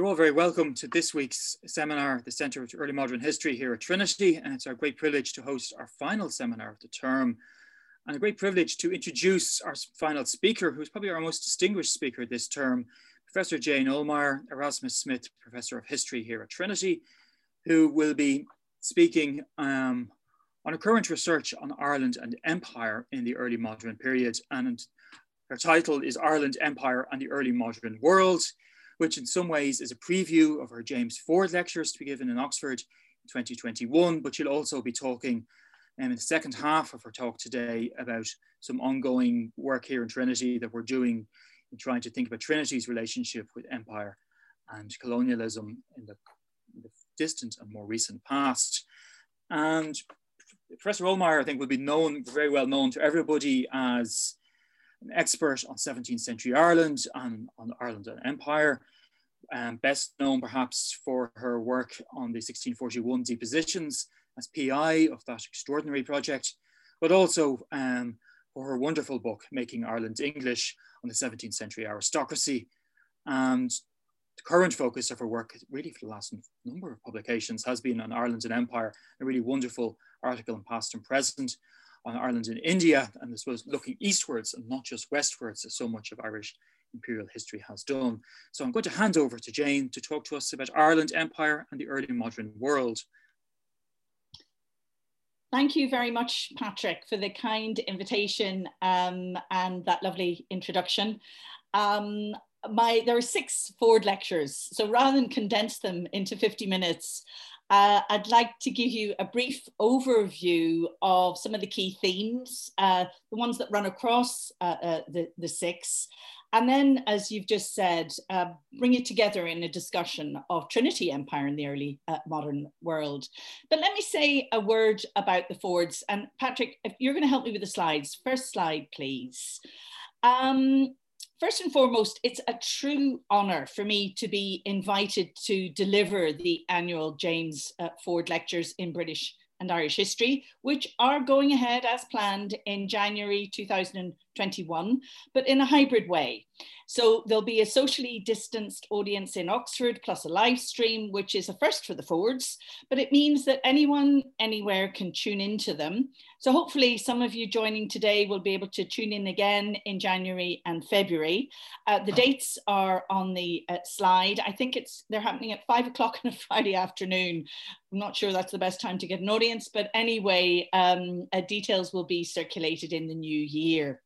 You're all very welcome to this week's seminar, the Centre of Early Modern History here at Trinity, and it's our great privilege to host our final seminar of the term, and a great privilege to introduce our final speaker, who's probably our most distinguished speaker this term, Professor Jane Ohlmeyer, Erasmus Smith Professor of History here at Trinity, who will be speaking um, on a current research on Ireland and empire in the early modern period. And her title is Ireland, Empire and the Early Modern World which in some ways is a preview of her James Ford lectures to be given in Oxford in 2021, but she'll also be talking um, in the second half of her talk today about some ongoing work here in Trinity that we're doing in trying to think about Trinity's relationship with empire and colonialism in the, in the distant and more recent past. And Professor Ohlmeyer, I think, will be known, very well known to everybody as an expert on 17th century Ireland and on Ireland and Empire. Um, best known perhaps for her work on the 1641 depositions as PI of that extraordinary project, but also um, for her wonderful book, Making Ireland English on the 17th century aristocracy. And the current focus of her work, really for the last number of publications, has been on Ireland and Empire, a really wonderful article in Past and Present on Ireland and India, and I suppose looking eastwards and not just westwards, as so much of Irish imperial history has done. So I'm going to hand over to Jane to talk to us about Ireland, Empire, and the early modern world. Thank you very much, Patrick, for the kind invitation um, and that lovely introduction. Um, my there are six Ford lectures, so rather than condense them into 50 minutes, uh, I'd like to give you a brief overview of some of the key themes, uh, the ones that run across uh, uh the, the six, and then, as you've just said, uh, bring it together in a discussion of Trinity Empire in the early uh, modern world. But let me say a word about the Fords. And Patrick, if you're going to help me with the slides, first slide, please. Um, first and foremost, it's a true honor for me to be invited to deliver the annual James uh, Ford Lectures in British and Irish History, which are going ahead as planned in January 2021, but in a hybrid way. So there'll be a socially distanced audience in Oxford plus a live stream, which is a first for the Fords, but it means that anyone anywhere can tune into them. So hopefully some of you joining today will be able to tune in again in January and February. Uh, the dates are on the uh, slide. I think it's they're happening at five o'clock on a Friday afternoon. I'm not sure that's the best time to get an audience, but anyway, um, uh, details will be circulated in the new year.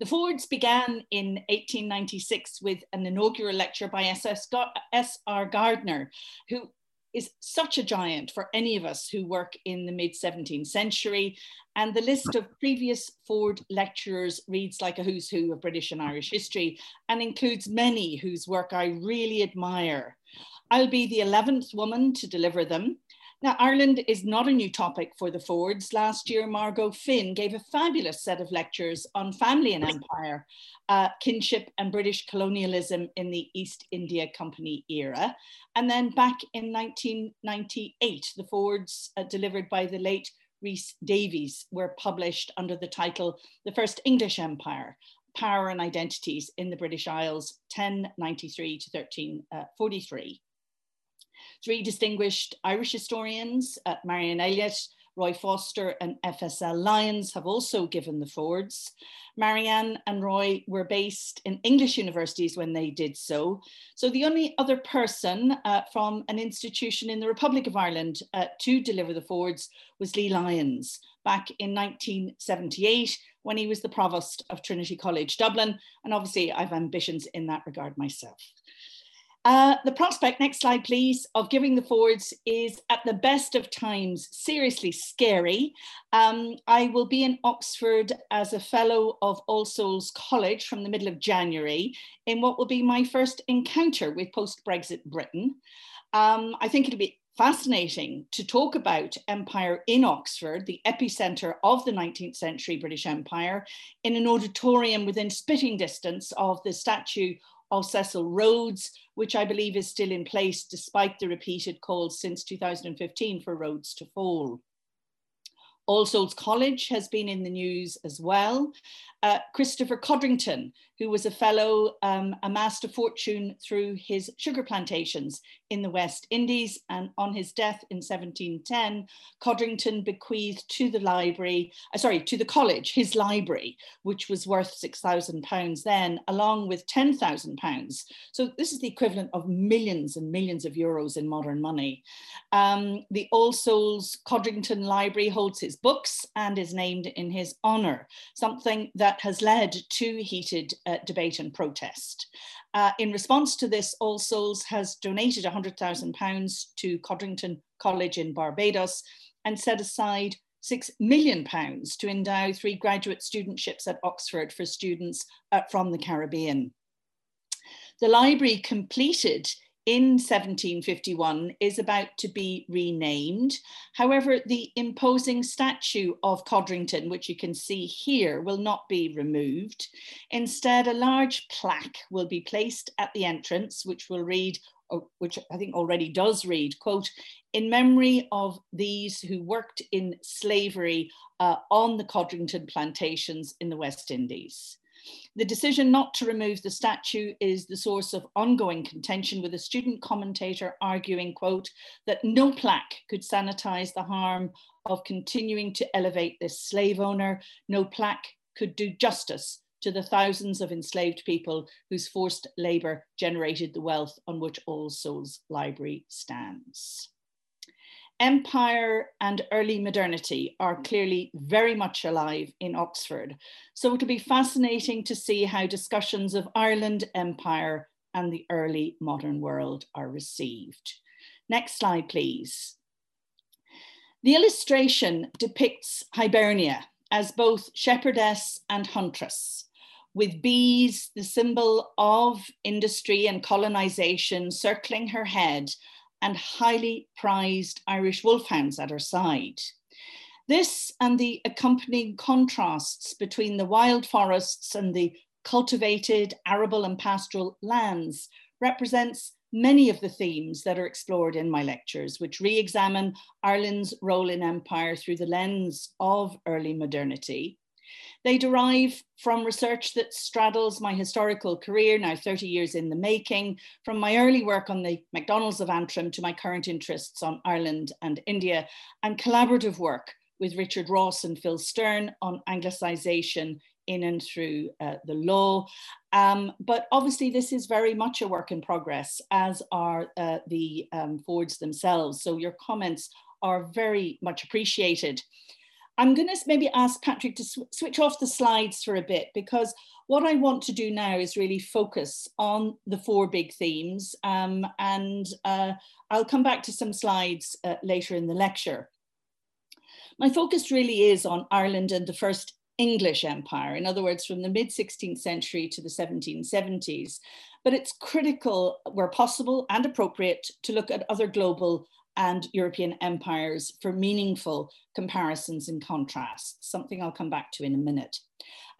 The Fords began in 1896 with an inaugural lecture by S.R. Gardiner, who is such a giant for any of us who work in the mid 17th century. And the list of previous Ford lecturers reads like a who's who of British and Irish history and includes many whose work I really admire. I'll be the 11th woman to deliver them. Now, Ireland is not a new topic for the Fords. Last year, Margot Finn gave a fabulous set of lectures on family and empire, uh, kinship and British colonialism in the East India Company era. And then back in 1998, the Fords, uh, delivered by the late Rees Davies, were published under the title The First English Empire, Power and Identities in the British Isles, 1093 to 1343. Three distinguished Irish historians, uh, Marianne Elliott, Roy Foster and FSL Lyons have also given the Fords. Marianne and Roy were based in English universities when they did so. So the only other person uh, from an institution in the Republic of Ireland uh, to deliver the Fords was Lee Lyons back in 1978 when he was the provost of Trinity College Dublin. And obviously I've ambitions in that regard myself. Uh, the prospect, next slide please, of giving the Fords is at the best of times seriously scary. Um, I will be in Oxford as a fellow of All Souls College from the middle of January in what will be my first encounter with post-Brexit Britain. Um, I think it'll be fascinating to talk about empire in Oxford, the epicenter of the 19th century British Empire, in an auditorium within spitting distance of the statue of Cecil Rhodes, which I believe is still in place despite the repeated calls since 2015 for Rhodes to fall. All Souls College has been in the news as well. Uh, Christopher Codrington, who was a fellow, um, amassed a fortune through his sugar plantations in the West Indies. And on his death in 1710, Codrington bequeathed to the library, uh, sorry, to the college, his library, which was worth £6,000 then, along with £10,000. So this is the equivalent of millions and millions of euros in modern money. Um, the All Souls Codrington Library holds his books and is named in his honour, something that has led to heated uh, debate and protest. Uh, in response to this, All Souls has donated £100,000 to Codrington College in Barbados and set aside £6 million to endow three graduate studentships at Oxford for students uh, from the Caribbean. The library completed in 1751 is about to be renamed. However, the imposing statue of Codrington, which you can see here, will not be removed. Instead, a large plaque will be placed at the entrance, which will read, which I think already does read, quote, in memory of these who worked in slavery uh, on the Codrington plantations in the West Indies. The decision not to remove the statue is the source of ongoing contention with a student commentator arguing, quote, that no plaque could sanitize the harm of continuing to elevate this slave owner. No plaque could do justice to the thousands of enslaved people whose forced labor generated the wealth on which All Souls Library stands empire and early modernity are clearly very much alive in Oxford. So it'll be fascinating to see how discussions of Ireland empire and the early modern world are received. Next slide, please. The illustration depicts Hibernia as both shepherdess and huntress, with bees, the symbol of industry and colonization, circling her head and highly prized Irish wolfhounds at her side. This and the accompanying contrasts between the wild forests and the cultivated arable and pastoral lands represents many of the themes that are explored in my lectures, which re-examine Ireland's role in empire through the lens of early modernity, they derive from research that straddles my historical career, now 30 years in the making, from my early work on the MacDonnells of Antrim to my current interests on Ireland and India, and collaborative work with Richard Ross and Phil Stern on Anglicisation in and through uh, the law. Um, but obviously, this is very much a work in progress, as are uh, the um, Fords themselves. So your comments are very much appreciated. I'm going to maybe ask Patrick to sw switch off the slides for a bit because what I want to do now is really focus on the four big themes um, and uh, I'll come back to some slides uh, later in the lecture. My focus really is on Ireland and the first English empire, in other words, from the mid 16th century to the 1770s. But it's critical, where possible and appropriate, to look at other global and European empires for meaningful comparisons and contrasts, something I'll come back to in a minute.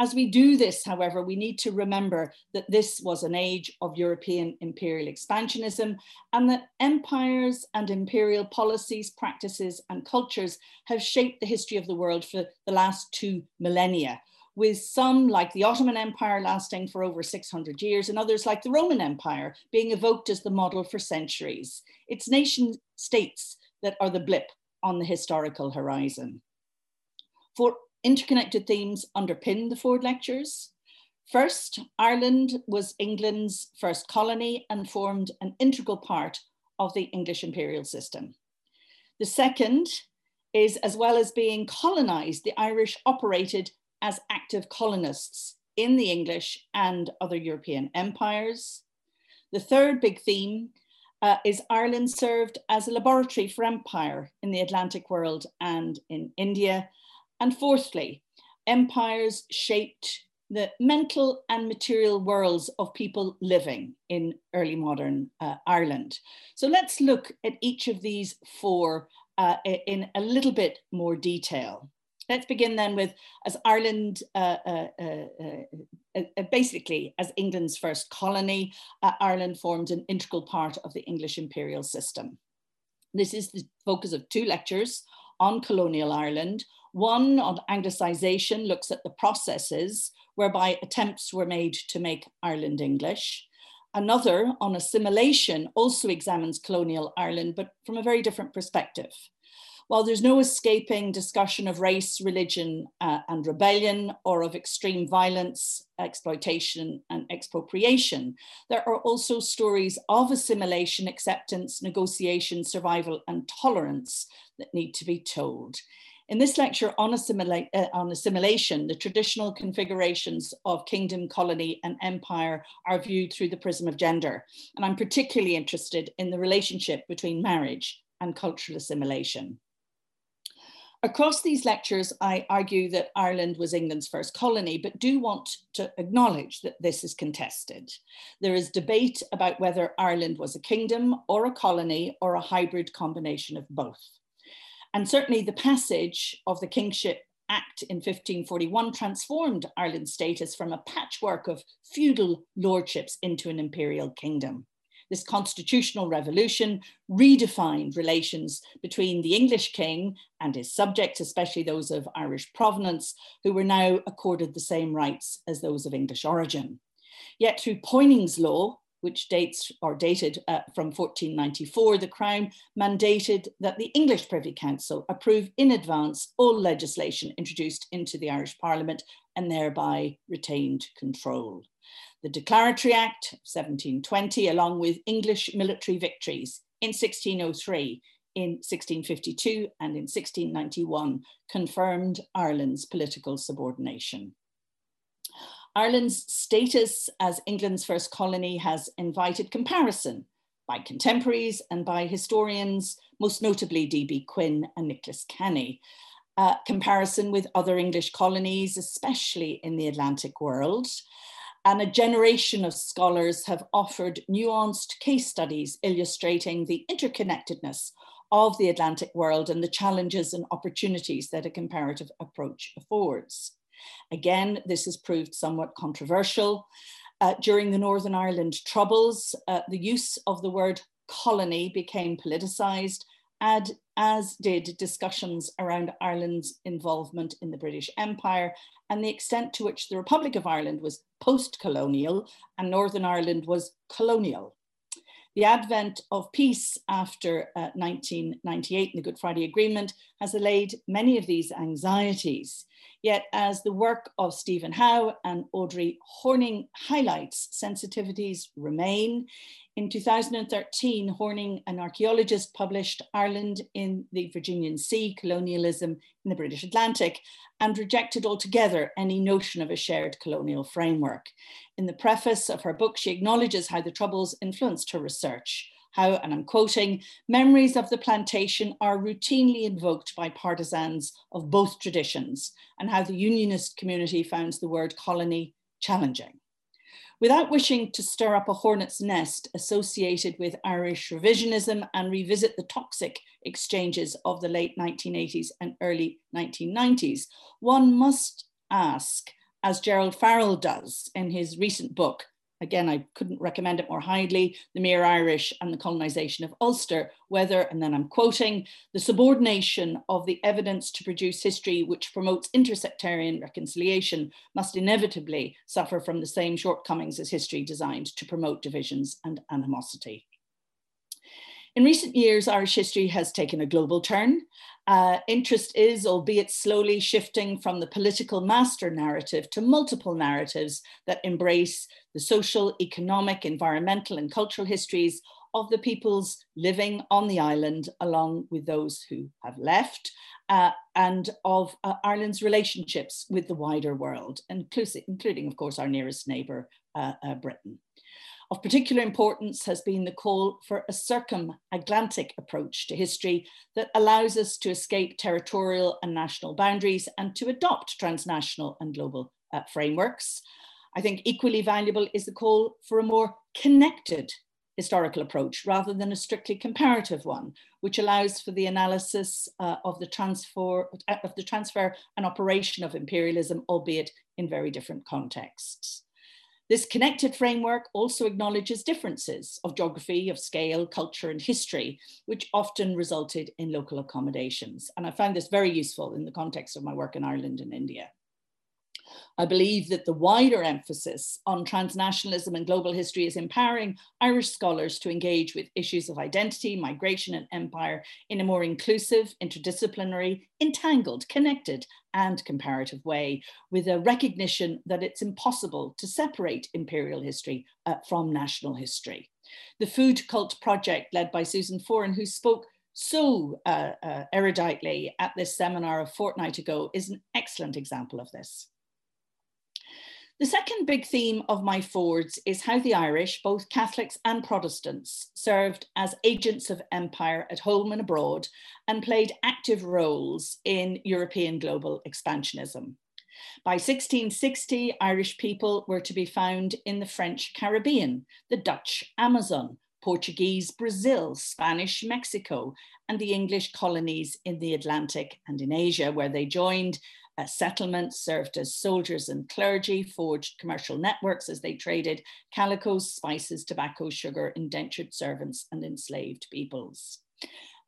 As we do this, however, we need to remember that this was an age of European imperial expansionism and that empires and imperial policies, practices, and cultures have shaped the history of the world for the last two millennia, with some like the Ottoman Empire lasting for over 600 years and others like the Roman Empire being evoked as the model for centuries. It's nation states that are the blip on the historical horizon. Four interconnected themes underpin the Ford lectures. First, Ireland was England's first colony and formed an integral part of the English imperial system. The second is as well as being colonized, the Irish operated as active colonists in the English and other European empires. The third big theme uh, is Ireland served as a laboratory for empire in the Atlantic world and in India. And fourthly, empires shaped the mental and material worlds of people living in early modern uh, Ireland. So let's look at each of these four uh, in a little bit more detail. Let's begin then with as Ireland, uh, uh, uh, uh basically as England's first colony, Ireland formed an integral part of the English imperial system. This is the focus of two lectures on colonial Ireland. One on Anglicisation looks at the processes whereby attempts were made to make Ireland English. Another on assimilation also examines colonial Ireland, but from a very different perspective. While there's no escaping discussion of race, religion, uh, and rebellion, or of extreme violence, exploitation, and expropriation, there are also stories of assimilation, acceptance, negotiation, survival, and tolerance that need to be told. In this lecture on, assimila uh, on, assimilation, the traditional configurations of kingdom, colony, and empire are viewed through the prism of gender. And I'm particularly interested in the relationship between marriage and cultural assimilation. Across these lectures, I argue that Ireland was England's first colony, but do want to acknowledge that this is contested. There is debate about whether Ireland was a kingdom or a colony or a hybrid combination of both. And certainly the passage of the Kingship Act in 1541 transformed Ireland's status from a patchwork of feudal lordships into an imperial kingdom. This constitutional revolution redefined relations between the English king and his subjects, especially those of Irish provenance, who were now accorded the same rights as those of English origin. Yet through Poynings' law, which dates or dated uh, from 1494, the Crown mandated that the English Privy Council approve in advance all legislation introduced into the Irish Parliament and thereby retained control the Declaratory Act of 1720, along with English military victories in 1603, in 1652, and in 1691, confirmed Ireland's political subordination. Ireland's status as England's first colony has invited comparison by contemporaries and by historians, most notably D.B. Quinn and Nicholas Canny. Uh, comparison with other English colonies, especially in the Atlantic world, and a generation of scholars have offered nuanced case studies illustrating the interconnectedness of the Atlantic world and the challenges and opportunities that a comparative approach affords. Again, this has proved somewhat controversial. Uh, during the Northern Ireland Troubles, uh, the use of the word colony became politicized ad, as did discussions around Ireland's involvement in the British Empire and the extent to which the Republic of Ireland was post colonial and Northern Ireland was colonial. The advent of peace after uh, 1998 and the Good Friday Agreement has allayed many of these anxieties. Yet, as the work of Stephen Howe and Audrey Horning highlights, sensitivities remain. In 2013, Horning, an archaeologist, published Ireland in the Virginian Sea, Colonialism in the British Atlantic, and rejected altogether any notion of a shared colonial framework. In the preface of her book, she acknowledges how the Troubles influenced her research how, and I'm quoting, memories of the plantation are routinely invoked by partisans of both traditions, and how the Unionist community found the word colony challenging. Without wishing to stir up a hornet's nest associated with Irish revisionism and revisit the toxic exchanges of the late 1980s and early 1990s, one must ask, as Gerard Farrell does in his recent book, again, I couldn't recommend it more highly, The Mere Irish and the Colonization of Ulster, whether, and then I'm quoting, the subordination of the evidence to produce history which promotes intersectarian reconciliation must inevitably suffer from the same shortcomings as history designed to promote divisions and animosity. In recent years, Irish history has taken a global turn. Uh, interest is, albeit slowly, shifting from the political master narrative to multiple narratives that embrace the social, economic, environmental, and cultural histories of the peoples living on the island, along with those who have left, uh, and of uh, Ireland's relationships with the wider world, including, of course, our nearest neighbour, uh, uh, Britain. Of particular importance has been the call for a circum-Atlantic approach to history that allows us to escape territorial and national boundaries and to adopt transnational and global uh, frameworks. I think equally valuable is the call for a more connected historical approach rather than a strictly comparative one, which allows for the analysis uh, of, the transfer, of the transfer and operation of imperialism, albeit in very different contexts. This connected framework also acknowledges differences of geography, of scale, culture, and history, which often resulted in local accommodations. And I found this very useful in the context of my work in Ireland and India. I believe that the wider emphasis on transnationalism and global history is empowering Irish scholars to engage with issues of identity, migration, and empire in a more inclusive, interdisciplinary, entangled, connected, and comparative way, with a recognition that it's impossible to separate imperial history uh, from national history. The Food Cult Project, led by Susan Foran, who spoke so uh, uh, eruditely at this seminar a fortnight ago, is an excellent example of this. The second big theme of my Fords is how the Irish, both Catholics and Protestants, served as agents of empire at home and abroad and played active roles in European global expansionism. By 1660, Irish people were to be found in the French Caribbean, the Dutch Amazon, Portuguese Brazil, Spanish Mexico, and the English colonies in the Atlantic and in Asia, where they joined uh, settlements, served as soldiers and clergy, forged commercial networks as they traded calicos, spices, tobacco, sugar, indentured servants, and enslaved peoples.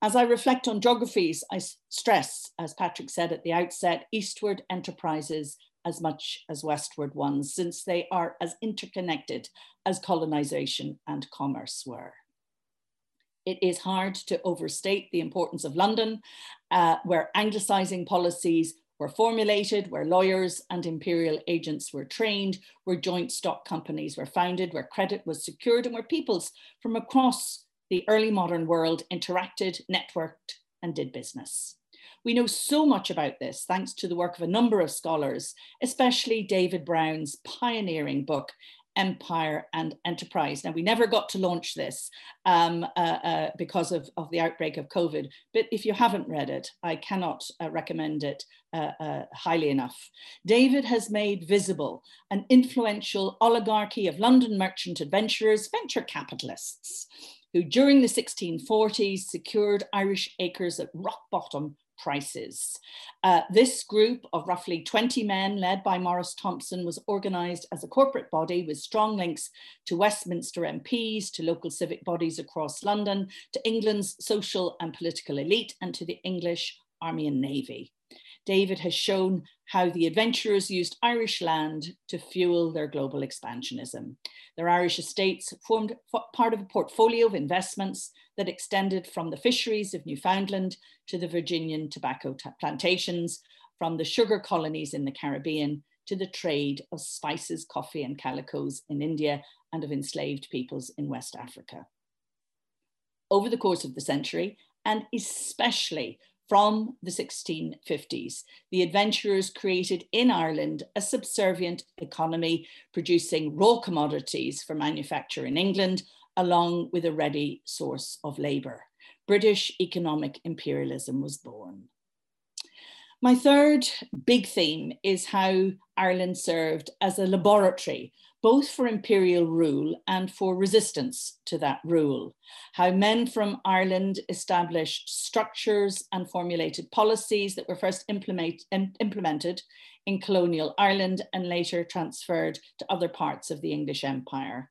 As I reflect on geographies, I stress, as Patrick said at the outset, eastward enterprises as much as westward ones, since they are as interconnected as colonization and commerce were. It is hard to overstate the importance of London, uh, where Anglicizing policies were formulated, where lawyers and imperial agents were trained, where joint stock companies were founded, where credit was secured, and where peoples from across the early modern world interacted, networked, and did business. We know so much about this thanks to the work of a number of scholars, especially David Brown's pioneering book, empire and enterprise. Now, we never got to launch this um, uh, uh, because of, of the outbreak of COVID, but if you haven't read it, I cannot uh, recommend it uh, uh, highly enough. David has made visible an influential oligarchy of London merchant adventurers, venture capitalists, who during the 1640s secured Irish acres at rock bottom prices. Uh, this group of roughly 20 men, led by Maurice Thomson, was organised as a corporate body with strong links to Westminster MPs, to local civic bodies across London, to England's social and political elite, and to the English Army and Navy. David has shown how the adventurers used Irish land to fuel their global expansionism. Their Irish estates formed part of a portfolio of investments that extended from the fisheries of Newfoundland to the Virginian tobacco plantations, from the sugar colonies in the Caribbean to the trade of spices, coffee, and calicoes in India and of enslaved peoples in West Africa. Over the course of the century, and especially from the 1650s. The adventurers created in Ireland a subservient economy producing raw commodities for manufacture in England, along with a ready source of labour. British economic imperialism was born. My third big theme is how Ireland served as a laboratory both for imperial rule and for resistance to that rule. How men from Ireland established structures and formulated policies that were first implement, implemented in colonial Ireland and later transferred to other parts of the English Empire.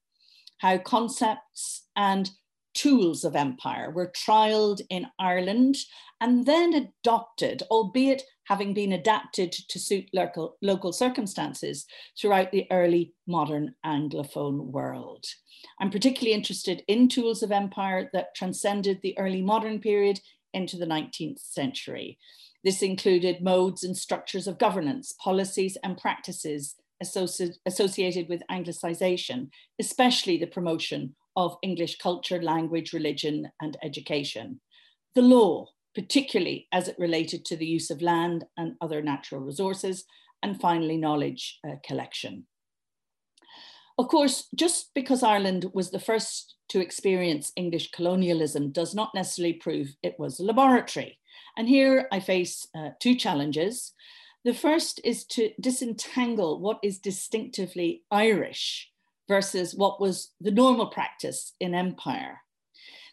How concepts and tools of empire were trialled in Ireland and then adopted, albeit having been adapted to suit local, local circumstances throughout the early modern Anglophone world. I'm particularly interested in tools of empire that transcended the early modern period into the 19th century. This included modes and structures of governance, policies and practices associ associated with Anglicization, especially the promotion of English culture, language, religion, and education. The law, particularly as it related to the use of land and other natural resources, and finally, knowledge uh, collection. Of course, just because Ireland was the first to experience English colonialism does not necessarily prove it was a laboratory. And here I face uh, two challenges. The first is to disentangle what is distinctively Irish versus what was the normal practice in empire.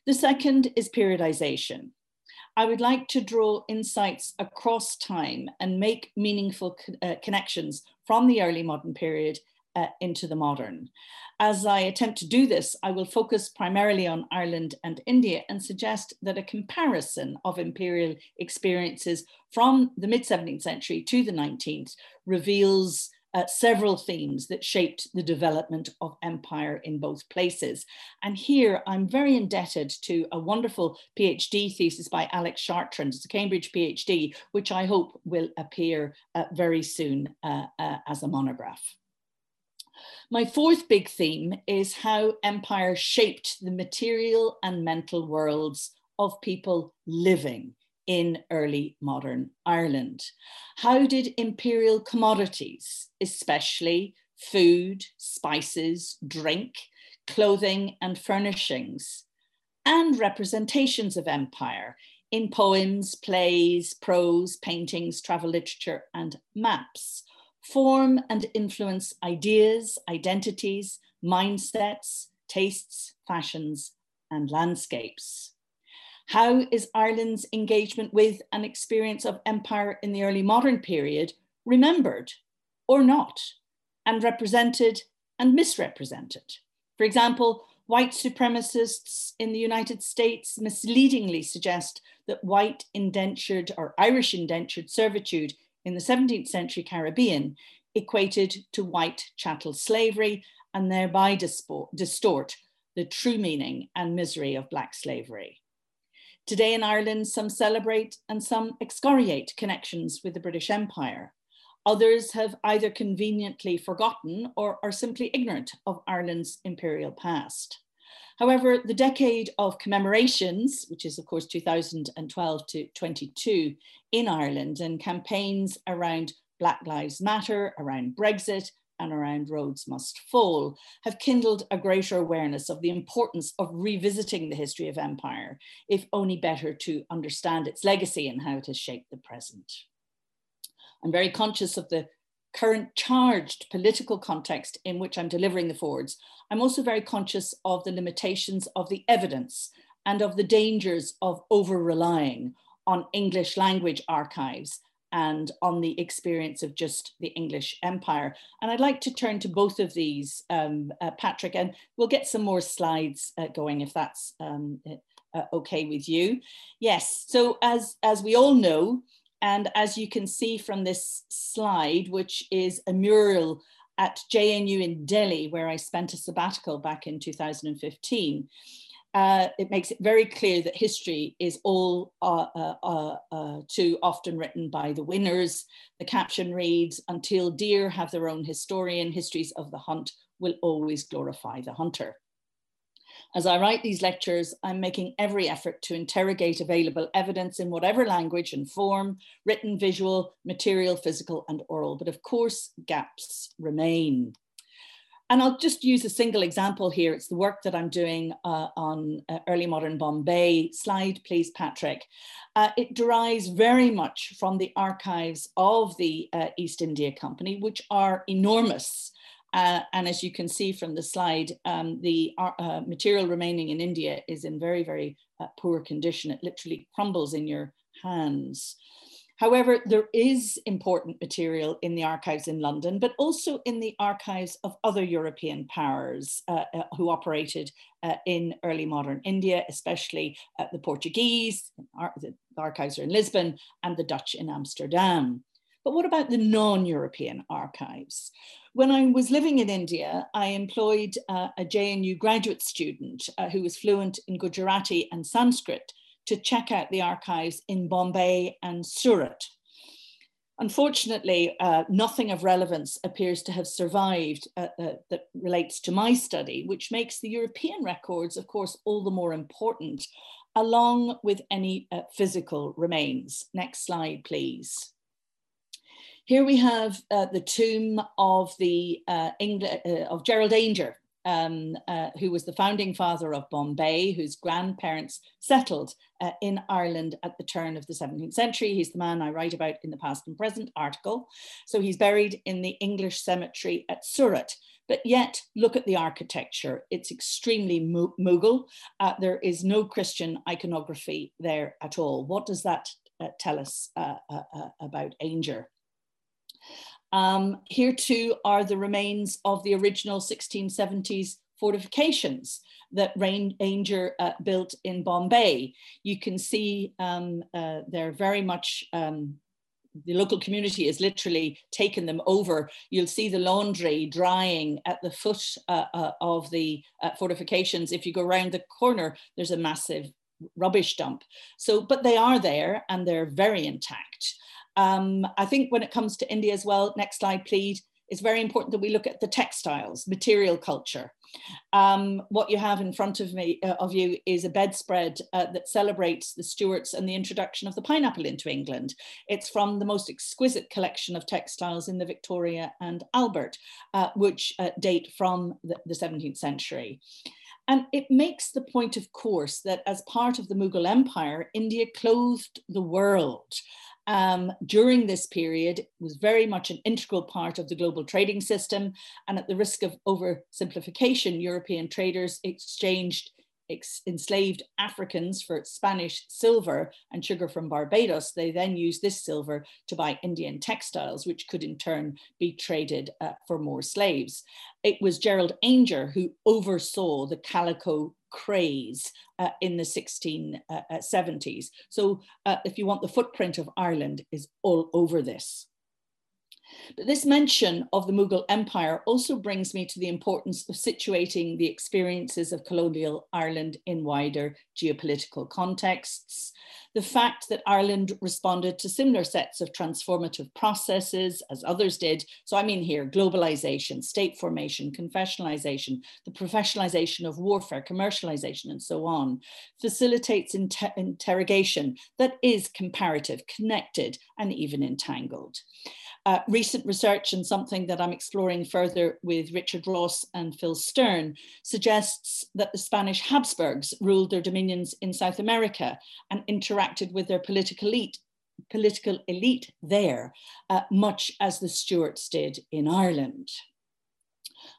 The second is periodization. I would like to draw insights across time and make meaningful uh, connections from the early modern period uh, into the modern. As I attempt to do this, I will focus primarily on Ireland and India and suggest that a comparison of imperial experiences from the mid 17th century to the 19th reveals uh, several themes that shaped the development of empire in both places. And here I'm very indebted to a wonderful PhD thesis by Alex Chartrand, it's a Cambridge PhD, which I hope will appear uh, very soon uh, uh as a monograph. My fourth big theme is how empire shaped the material and mental worlds of people living in early modern Ireland. How did imperial commodities, especially food, spices, drink, clothing, and furnishings, and representations of empire in poems, plays, prose, paintings, travel literature, and maps, form and influence ideas, identities, mindsets, tastes, fashions, and landscapes. How is Ireland's engagement with an experience of empire in the early modern period remembered or not, and represented and misrepresented? For example, white supremacists in the United States misleadingly suggest that white indentured or Irish indentured servitude in the 17th century Caribbean equated to white chattel slavery and thereby distort the true meaning and misery of Black slavery. Today in Ireland, some celebrate and some excoriate connections with the British Empire. Others have either conveniently forgotten or are simply ignorant of Ireland's imperial past. However, the decade of commemorations, which is of course 2012 to 22 in Ireland, and campaigns around Black Lives Matter, around Brexit, and around Rhodes Must Fall, have kindled a greater awareness of the importance of revisiting the history of empire, if only better to understand its legacy and how it has shaped the present. I'm very conscious of the current charged political context in which I'm delivering the Fords, I'm also very conscious of the limitations of the evidence and of the dangers of over relying on English language archives and on the experience of just the English Empire. And I'd like to turn to both of these, um, uh, Patrick, and we'll get some more slides uh, going if that's um, uh, okay with you. Yes, so as, as we all know, and as you can see from this slide, which is a mural at JNU in Delhi, where I spent a sabbatical back in 2015, uh, it makes it very clear that history is all uh, uh, uh, uh too often written by the winners. The caption reads, until deer have their own historian, histories of the hunt will always glorify the hunter. As I write these lectures, I'm making every effort to interrogate available evidence in whatever language and form, written, visual, material, physical, and oral. But of course, gaps remain. And I'll just use a single example here. It's the work that I'm doing uh, on uh, early modern Bombay. Slide, please, Patrick. Uh, it derives very much from the archives of the uh, East India Company, which are enormous. Uh, and as you can see from the slide, um, the uh, material remaining in India is in very, very poor condition. It literally crumbles in your hands. However, there is important material in the archives in London, but also in the archives of other European powers uh, uh, who operated in early modern India, especially the Portuguese, the archives are in Lisbon, and the Dutch in Amsterdam. But what about the non-European archives? When I was living in India, I employed uh, a JNU graduate student uh, who was fluent in Gujarati and Sanskrit to check out the archives in Bombay and Surat. Unfortunately, uh, nothing of relevance appears to have survived uh, uh, that relates to my study, which makes the European records, of course, all the more important, along with any uh, physical remains. Next slide, please. Here we have uh, the tomb of the uh, Engl- of Gerald Aungier, um, uh, who was the founding father of Bombay, whose grandparents settled uh, in Ireland at the turn of the 17th century. He's the man I write about in the past and present article. So he's buried in the English cemetery at Surat. But yet, look at the architecture. It's extremely Mughal. Uh, there is no Christian iconography there at all. What does that uh, tell us uh, uh, about Aungier? Um, here too are the remains of the original 1670s fortifications that Aungier uh, built in Bombay. You can see um, uh, they're very much, um, the local community has literally taken them over. You'll see the laundry drying at the foot uh, uh of the uh, fortifications. If you go around the corner, there's a massive rubbish dump. So, but they are there and they're very intact. Um, I think when it comes to India as well, next slide, please, it's very important that we look at the textiles, material culture. Um, what you have in front of me uh, of you is a bedspread uh, that celebrates the Stuarts and the introduction of the pineapple into England. It's from the most exquisite collection of textiles in the Victoria and Albert, uh, which uh, date from the, the 17th century. And it makes the point, of course, that as part of the Mughal Empire, India clothed the world um, during this period was very much an integral part of the global trading system. And at the risk of oversimplification, European traders exchanged enslaved Africans for Spanish silver and sugar from Barbados, they then used this silver to buy Indian textiles, which could in turn be traded uh, for more slaves. It was Gerald Aungier who oversaw the calico craze uh, in the 1670s. Uh, uh, so uh, if you want the footprint of Ireland is all over this. But this mention of the Mughal Empire also brings me to the importance of situating the experiences of colonial Ireland in wider geopolitical contexts. The fact that Ireland responded to similar sets of transformative processes as others did. So, I mean here globalization, state formation, confessionalization, the professionalization of warfare, commercialization, and so on, facilitates inter interrogation that is comparative, connected, and even entangled. Uh, recent research and something that I'm exploring further with Richard Ross and Phil Stern suggests that the Spanish Habsburgs ruled their dominions in South America and interacted with their political elite, political elite there, uh, much as the Stuarts did in Ireland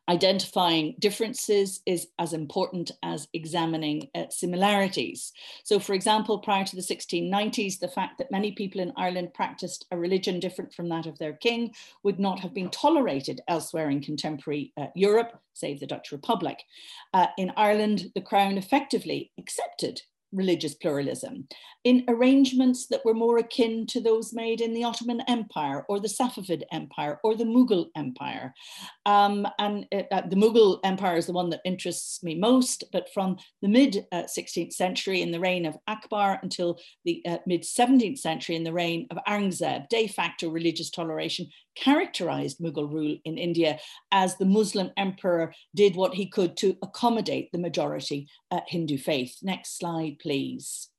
identifying differences is as important as examining uh, similarities. So, for example, prior to the 1690s, the fact that many people in Ireland practiced a religion different from that of their king would not have been tolerated elsewhere in contemporary uh, Europe, save the Dutch Republic. Uh, in Ireland, the Crown effectively accepted religious pluralism in arrangements that were more akin to those made in the Ottoman Empire or the Safavid Empire or the Mughal Empire. Um, and uh, the Mughal Empire is the one that interests me most, but from the mid uh, 16th century in the reign of Akbar until the uh, mid 17th century in the reign of Aurangzeb, de facto religious toleration characterized Mughal rule in India as the Muslim emperor did what he could to accommodate the majority uh, Hindu faith. Next slide, please.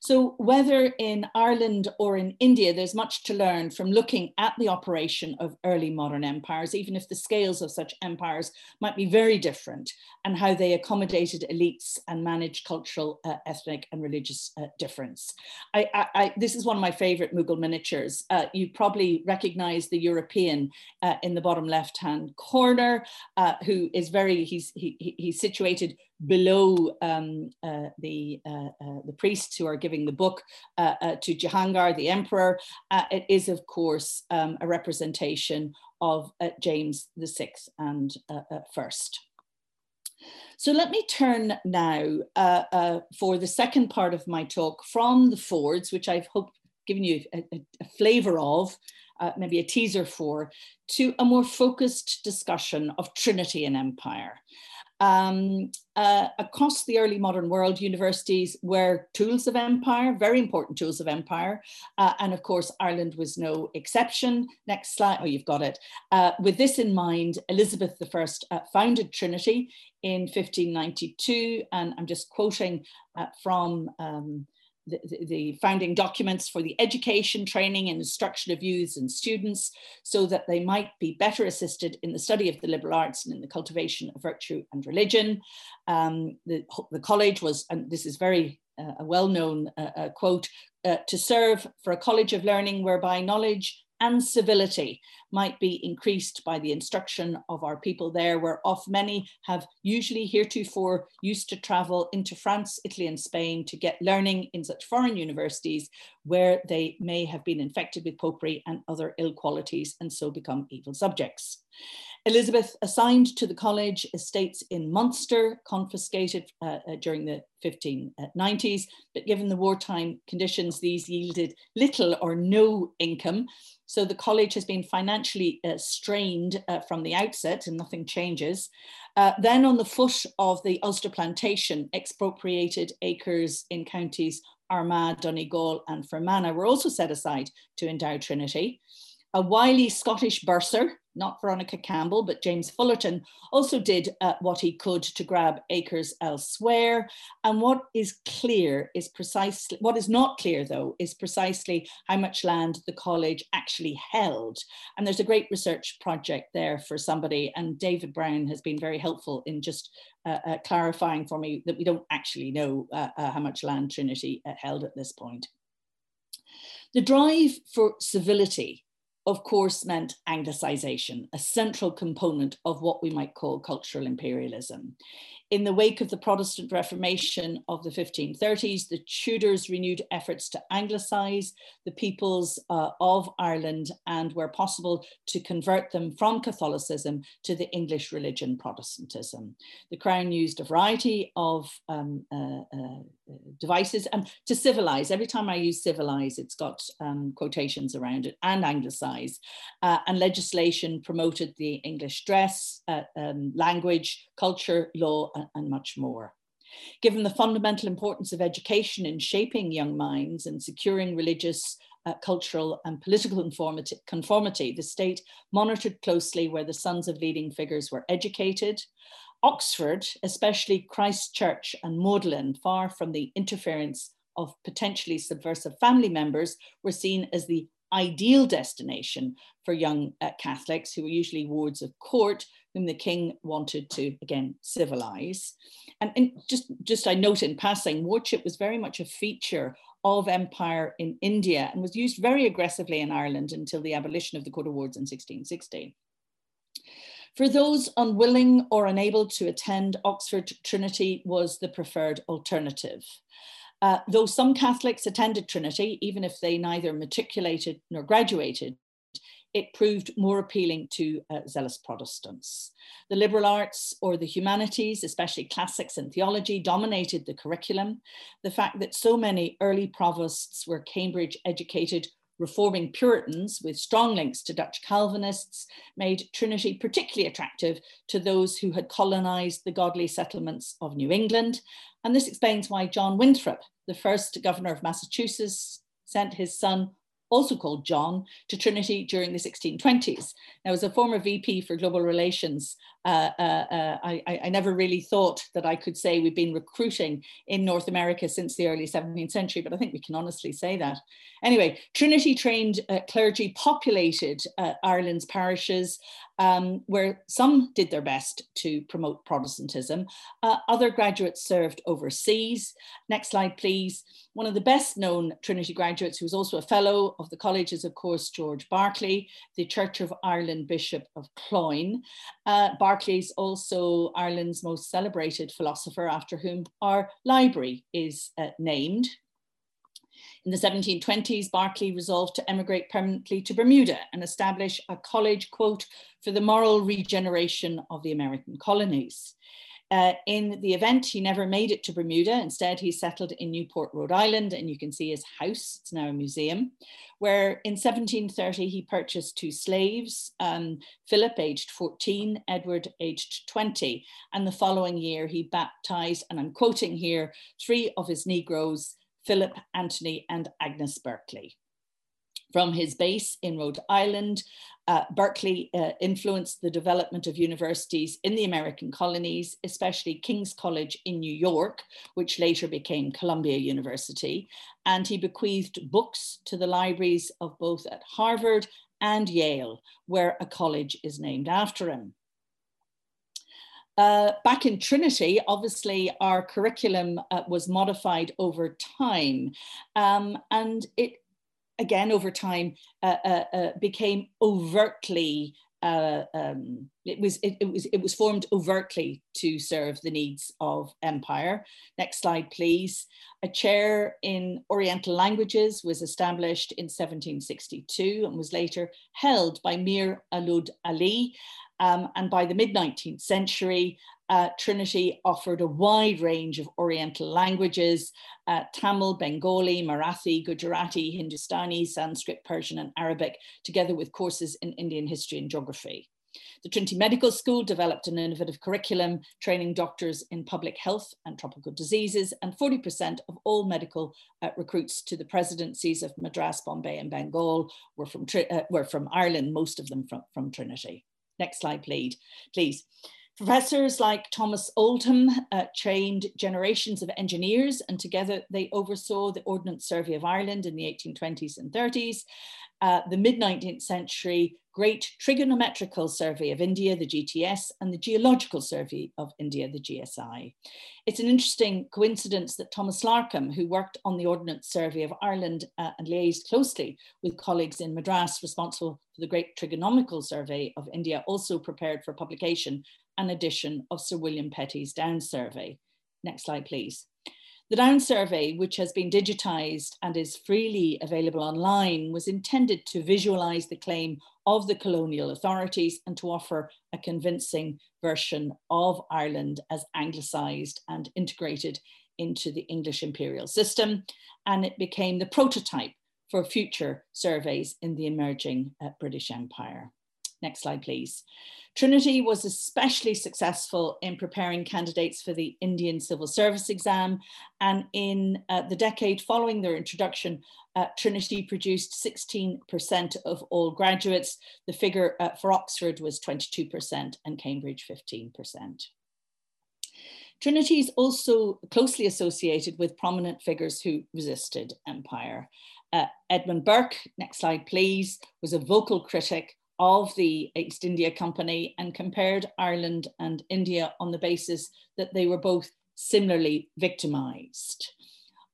So whether in Ireland or in India, there's much to learn from looking at the operation of early modern empires, even if the scales of such empires might be very different, and how they accommodated elites and managed cultural, uh, ethnic, and religious uh, difference. I, I, I, this is one of my favorite Mughal miniatures. Uh, you probably recognize the European uh, in the bottom left-hand corner, uh, who is very, he's, he, he's situated below um, uh, the, uh, uh, the priests who are giving the book uh, uh, to Jahangir, the emperor. Uh, it is, of course, um, a representation of James VI and first. So let me turn now for the second part of my talk from the Fords, which I've hoped given you a, a, a flavor of, uh, maybe a teaser for, to a more focused discussion of Trinity and Empire. Um, uh, across the early modern world, universities were tools of empire, very important tools of empire. Uh, and of course, Ireland was no exception. Next slide. Oh, you've got it. Uh, with this in mind, Elizabeth I uh, founded Trinity in 1592. And I'm just quoting uh, from um, the, the, founding documents for the education, training, and instruction of youths and students so that they might be better assisted in the study of the liberal arts and in the cultivation of virtue and religion. Um, the, the college was, and this is very uh, a well known uh, uh, quote, uh, to serve for a college of learning whereby knowledge and civility might be increased by the instruction of our people there, where of many have usually heretofore used to travel into France, Italy, and Spain to get learning in such foreign universities where they may have been infected with popery and other ill qualities and so become evil subjects. Elizabeth assigned to the college estates in Munster, confiscated uh, uh, during the 1590s, but given the wartime conditions, these yielded little or no income. So the college has been financially uh, strained uh, from the outset and nothing changes. Uh, then on the foot of the Ulster plantation, expropriated acres in counties Armagh, Donegal and Fermanagh were also set aside to endow Trinity. A wily Scottish bursar, not Veronica Campbell, but James Fullerton, also did uh, what he could to grab acres elsewhere. And what is clear is precisely, what is not clear though, is precisely how much land the college actually held. And there's a great research project there for somebody, and David Brown has been very helpful in just uh, uh, clarifying for me that we don't actually know uh, uh, how much land Trinity uh, held at this point. The drive for civility of course, meant Anglicization, a central component of what we might call cultural imperialism. In the wake of the Protestant Reformation of the 1530s, the Tudors renewed efforts to Anglicize the peoples uh, of Ireland and, where possible, to convert them from Catholicism to the English religion Protestantism. The Crown used a variety of um, uh, uh, devices and to civilize. Every time I use civilize, it's got um, quotations around it and anglicize. Uh, and legislation promoted the English dress, uh, um, language, culture, law, and, much more. Given the fundamental importance of education in shaping young minds and securing religious, uh, cultural, and political conformity, the state monitored closely where the sons of leading figures were educated. Oxford, especially Christ Church and Magdalen, far from the interference of potentially subversive family members, were seen as the ideal destination for young uh, Catholics who were usually wards of court whom the king wanted to again civilize. And, and just, just I note in passing, wardship was very much a feature of empire in India and was used very aggressively in Ireland until the abolition of the court of wards in 1660. For those unwilling or unable to attend, Oxford Trinity was the preferred alternative. Uh, though some Catholics attended Trinity, even if they neither matriculated nor graduated, it proved more appealing to uh, zealous Protestants. The liberal arts or the humanities, especially classics and theology, dominated the curriculum. The fact that so many early provosts were Cambridge educated reforming Puritans with strong links to Dutch Calvinists made Trinity particularly attractive to those who had colonized the godly settlements of New England. And this explains why John Winthrop, the first governor of Massachusetts, sent his son also called John, to Trinity during the 1620s. Now, as a former VP for global relations, uh, uh, uh, I, I, never really thought that I could say we've been recruiting in North America since the early 17th century, but I think we can honestly say that. Anyway, Trinity trained uh, clergy populated uh, Ireland's parishes, um, where some did their best to promote Protestantism. Uh, other graduates served overseas. Next slide, please. One of the best known Trinity graduates, who was also a fellow of the college, is of course George Berkeley, the Church of Ireland Bishop of Cloyne. Uh, Berkeley's also Ireland's most celebrated philosopher, after whom our library is uh, named. In the 1720s, Berkeley resolved to emigrate permanently to Bermuda and establish a college, quote, for the moral regeneration of the American colonies. Uh, in the event, he never made it to Bermuda. Instead, he settled in Newport, Rhode Island, and you can see his house. It's now a museum, where in 1730 he purchased two slaves, um, Philip, aged 14, Edward, aged 20. And the following year, he baptized, and I'm quoting here, three of his Negroes, Philip, Anthony, and Agnes Berkeley. From his base in Rhode Island, uh, Berkeley uh, influenced the development of universities in the American colonies, especially King's College in New York, which later became Columbia University. And he bequeathed books to the libraries of both at Harvard and Yale, where a college is named after him. Uh, back in Trinity, obviously, our curriculum uh, was modified over time, um, and it again over time uh, uh, uh became overtly uh, um, it was it, it, was it was formed overtly to serve the needs of empire. Next slide, please. A chair in Oriental languages was established in 1762 and was later held by Mir Aulad Ali. Um, and by the mid 19th century, uh, Trinity offered a wide range of Oriental languages uh, Tamil, Bengali, Marathi, Gujarati, Hindustani, Sanskrit, Persian, and Arabic, together with courses in Indian history and geography. The Trinity Medical School developed an innovative curriculum training doctors in public health and tropical diseases, and 40% of all medical uh, recruits to the presidencies of Madras, Bombay, and Bengal were from, uh, were from Ireland, most of them from, from Trinity. Next slide, please. please. Professors like Thomas Oldham uh, trained generations of engineers and together they oversaw the Ordnance Survey of Ireland in the 1820s and 30s. Uh, the mid 19th century Great Trigonometrical Survey of India, the GTS, and the Geological Survey of India, the GSI. It's an interesting coincidence that Thomas Larcom, who worked on the Ordnance Survey of Ireland uh, and liaised closely with colleagues in Madras responsible for the Great Trigonomical Survey of India, also prepared for publication an edition of Sir William Petty's Down Survey. Next slide, please. The Down survey, which has been digitised and is freely available online, was intended to visualise the claim of the colonial authorities and to offer a convincing version of Ireland as anglicised and integrated into the English imperial system. And it became the prototype for future surveys in the emerging uh, British Empire. Next slide, please. Trinity was especially successful in preparing candidates for the Indian Civil Service exam. And in uh, the decade following their introduction, uh, Trinity produced 16% of all graduates. The figure uh, for Oxford was 22% and Cambridge 15%. Trinity is also closely associated with prominent figures who resisted empire. Uh, Edmund Burke, next slide please, was a vocal critic of the East India Company and compared Ireland and India on the basis that they were both similarly victimized.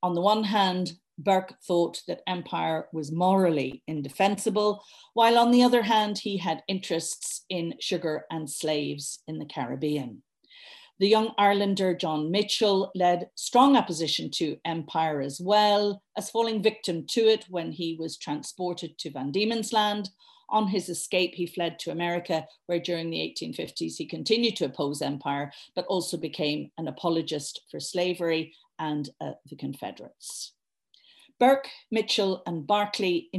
On the one hand, Burke thought that empire was morally indefensible, while on the other hand, he had interests in sugar and slaves in the Caribbean. The young Irelander John Mitchel led strong opposition to empire as well, as falling victim to it when he was transported to Van Diemen's Land on his escape, he fled to America, where during the 1850s he continued to oppose empire, but also became an apologist for slavery and uh, the Confederates. Burke, Mitchell, and Berkeley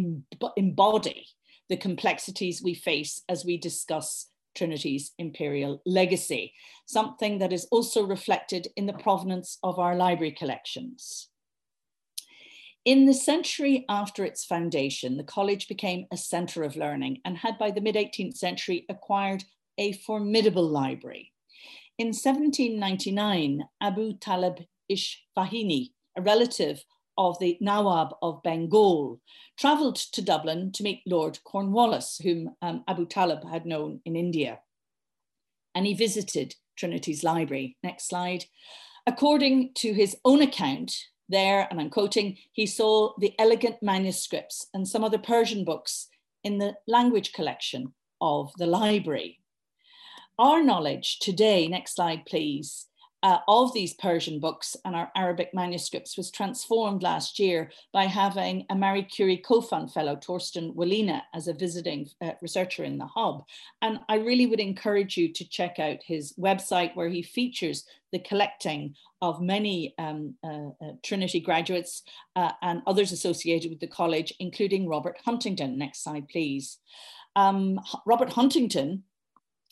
embody the complexities we face as we discuss Trinity's imperial legacy, something that is also reflected in the provenance of our library collections. In the century after its foundation, the college became a centre of learning and had by the mid 18th century acquired a formidable library. In 1799, Abu Talib Ish Fahimi, a relative of the Nawab of Bengal, travelled to Dublin to meet Lord Cornwallis, whom um, Abu Talib had known in India. And he visited Trinity's library. Next slide. According to his own account, there, and I'm quoting, he saw the elegant manuscripts and some other Persian books in the language collection of the library. Our knowledge today, next slide please, uh, of these Persian books and our Arabic manuscripts was transformed last year by having a Marie Curie COFUND Fellow, Torsten Wollina, as a visiting uh, researcher in the hub. And I really would encourage you to check out his website where he features the collecting of many um, uh, uh Trinity graduates uh, and others associated with the college, including Robert Huntington. Next slide, please. Um, Robert Huntington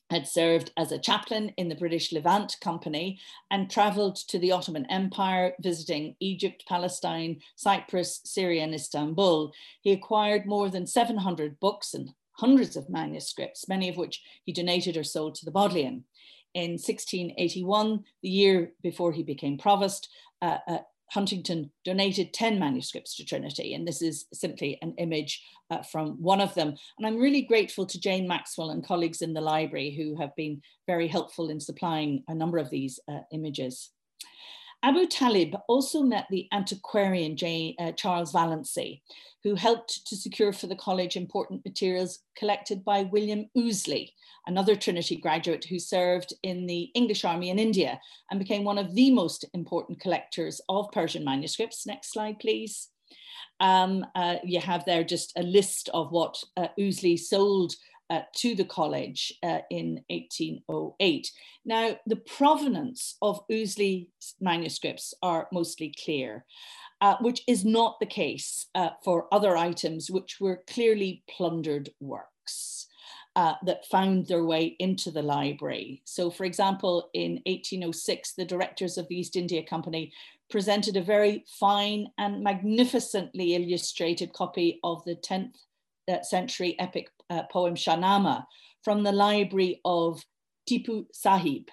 had served as a chaplain in the British Levant Company and travelled to the Ottoman Empire, visiting Egypt, Palestine, Cyprus, Syria, and Istanbul. He acquired more than 700 books and hundreds of manuscripts, many of which he donated or sold to the Bodleian. In 1681, the year before he became provost, uh, uh, Huntington donated 10 manuscripts to Trinity, and this is simply an image uh, from one of them. And I'm really grateful to Jane Maxwell and colleagues in the library who have been very helpful in supplying a number of these uh, images. Abu Talib also met the antiquarian Jane, uh, Charles Vallancey, who helped to secure for the college important materials collected by William Ouseley, another Trinity graduate who served in the English Army in India and became one of the most important collectors of Persian manuscripts. Next slide, please. Um, uh, you have there just a list of what uh, Ouseley sold uh, to the college uh, in 1808. Now, the provenance of Ouseley's manuscripts are mostly clear. Uh, which is not the case uh, for other items which were clearly plundered works. Uh, that found their way into the library. So, for example, in 1806, the directors of the East India Company presented a very fine and magnificently illustrated copy of the 10th uh, century epic uh, poem Shahnama from the library of Tipu Sahib.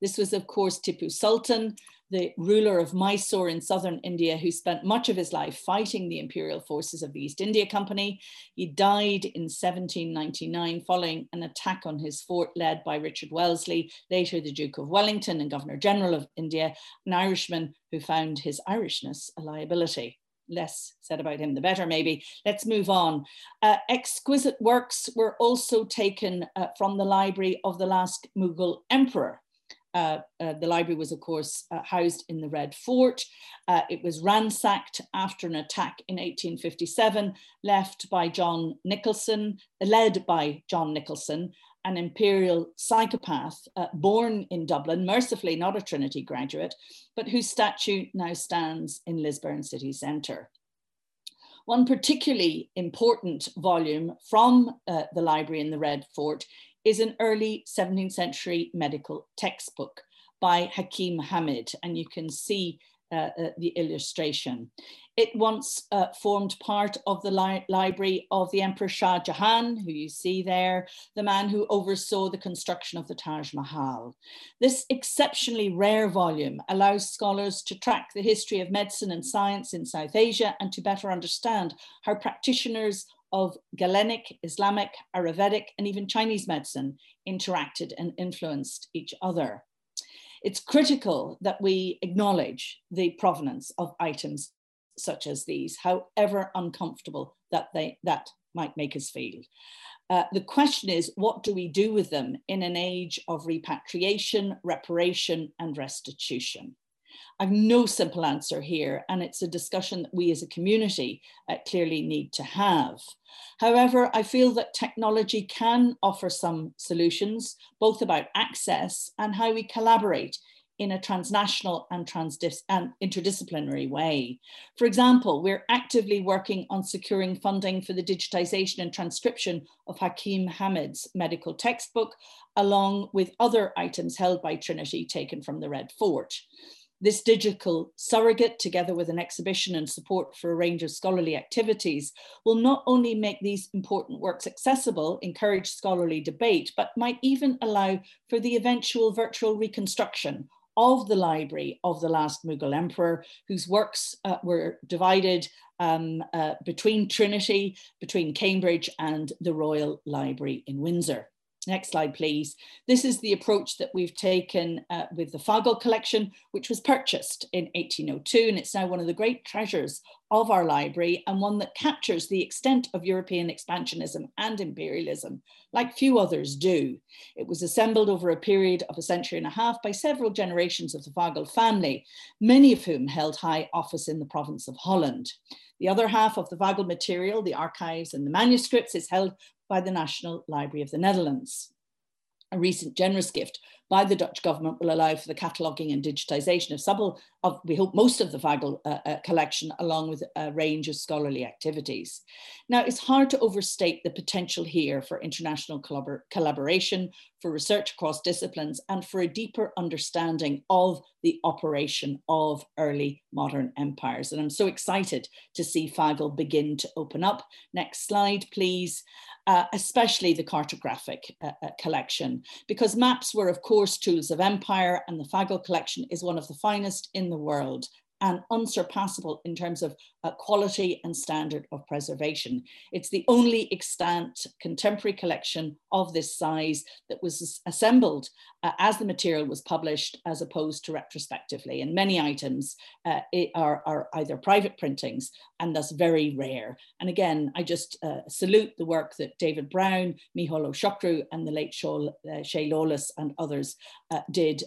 This was, of course, Tipu Sultan, the ruler of Mysore in southern India, who spent much of his life fighting the imperial forces of the East India Company. He died in 1799 following an attack on his fort led by Richard Wellesley, later the Duke of Wellington and Governor General of India, an Irishman who found his Irishness a liability less said about him, the better, maybe. Let's move on. Uh, exquisite works were also taken uh, from the library of the last Mughal emperor, uh, uh, the library was, of course, uh, housed in the Red Fort. Uh, it was ransacked after an attack in 1857, left by John Nicholson, led by John Nicholson, an imperial psychopath uh, born in Dublin, mercifully not a Trinity graduate, but whose statue now stands in Lisburn city centre. One particularly important volume from uh, the library in the Red Fort is an early 17th century medical textbook by Hakim Hamid, and you can see uh, uh, the illustration. It once uh, formed part of the li library of the Emperor Shah Jahan, who you see there, the man who oversaw the construction of the Taj Mahal. This exceptionally rare volume allows scholars to track the history of medicine and science in South Asia and to better understand how practitioners of Galenic, Islamic, Ayurvedic, and even Chinese medicine interacted and influenced each other. It's critical that we acknowledge the provenance of items such as these, however uncomfortable that, they, that might make us feel. Uh, the question is, what do we do with them in an age of repatriation, reparation, and restitution? I've no simple answer here, and it's a discussion that we as a community uh, clearly need to have. However, I feel that technology can offer some solutions, both about access and how we collaborate in a transnational and, transdis- and interdisciplinary way. For example, we're actively working on securing funding for the digitization and transcription of Hakim Hamid's medical textbook, along with other items held by Trinity taken from the Red Fort. This digital surrogate, together with an exhibition and support for a range of scholarly activities, will not only make these important works accessible, encourage scholarly debate, but might even allow for the eventual virtual reconstruction of the library of the last Mughal emperor, whose works uh, were divided um, uh, between Trinity, between Cambridge, and the Royal Library in Windsor. Next slide, please. This is the approach that we've taken uh, with the Fagel collection, which was purchased in 1802, and it's now one of the great treasures of our library and one that captures the extent of European expansionism and imperialism, like few others do. It was assembled over a period of a century and a half by several generations of the Fagel family, many of whom held high office in the province of Holland. The other half of the Fagel material, the archives and the manuscripts, is held by the National Library of the Netherlands. A recent generous gift by the Dutch government will allow for the cataloguing and digitisation of some of, we hope, most of the Fagel uh, uh, collection, along with a range of scholarly activities. Now, it's hard to overstate the potential here for international collabor collaboration, for research across disciplines, and for a deeper understanding of the operation of early modern empires. And I'm so excited to see Fagel begin to open up. Next slide, please uh, especially the cartographic uh, uh, collection, because maps were, of course, tools of empire, and the Fagel collection is one of the finest in the world and unsurpassable in terms of uh, quality and standard of preservation. It's the only extant contemporary collection of this size that was assembled uh, as the material was published as opposed to retrospectively. And many items uh, are, are, either private printings and thus very rare. And again, I just uh, salute the work that David Brown, Ó Siochrú and the late uh, Shay Lawless and others uh, did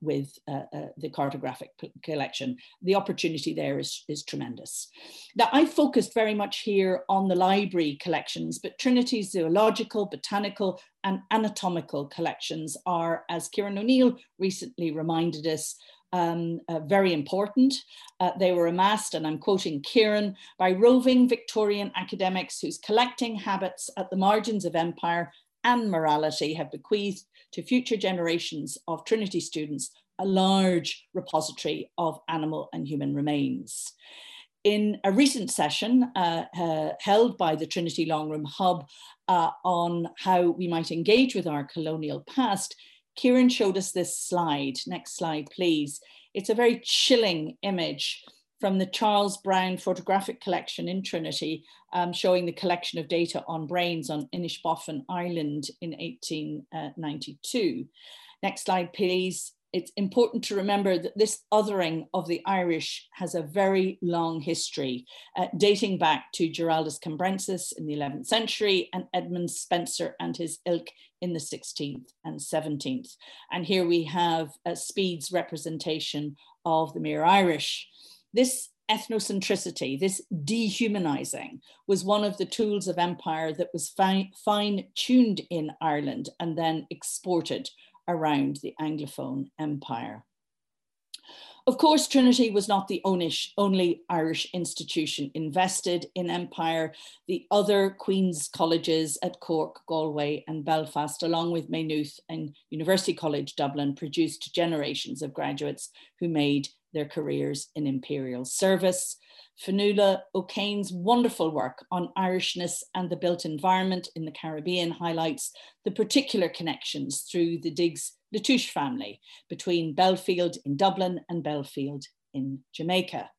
with the cartographic collection. The opportunity there is, is tremendous. Now, I focused very much here on the library collections, but Trinity's zoological, botanical, and anatomical collections are, as Kieran O'Neill recently reminded us, um, uh, very important. Uh, they were amassed, and I'm quoting Kieran, by roving Victorian academics whose collecting habits at the margins of empire and morality have bequeathed to future generations of Trinity students a large repository of animal and human remains in a recent session uh, uh, held by the Trinity Long Room Hub uh, on how we might engage with our colonial past, Kieran showed us this slide. Next slide, please. It's a very chilling image from the Charles Brown photographic collection in Trinity, um, showing the collection of data on brains on Inishbofin Island in 1892. Next slide, please it's important to remember that this othering of the Irish has a very long history, uh, dating back to Giraldus Cambrensis in the 11th century and Edmund Spenser and his ilk in the 16th and 17th. And here we have uh, Speed's representation of the mere Irish. This ethnocentricity, this dehumanizing, was one of the tools of empire that was fine tuned in Ireland and then exported around the Anglophone Empire. Of course, Trinity was not the only Irish institution invested in empire. The other Queen's colleges at Cork, Galway, and Belfast, along with Maynooth and University College Dublin, produced generations of graduates who made their careers in imperial service. Fionnuala O'Kane's wonderful work on Irishness and the built environment in the Caribbean highlights the particular connections through the Digges Latouche family between Belfield in Dublin and Belfield in Jamaica.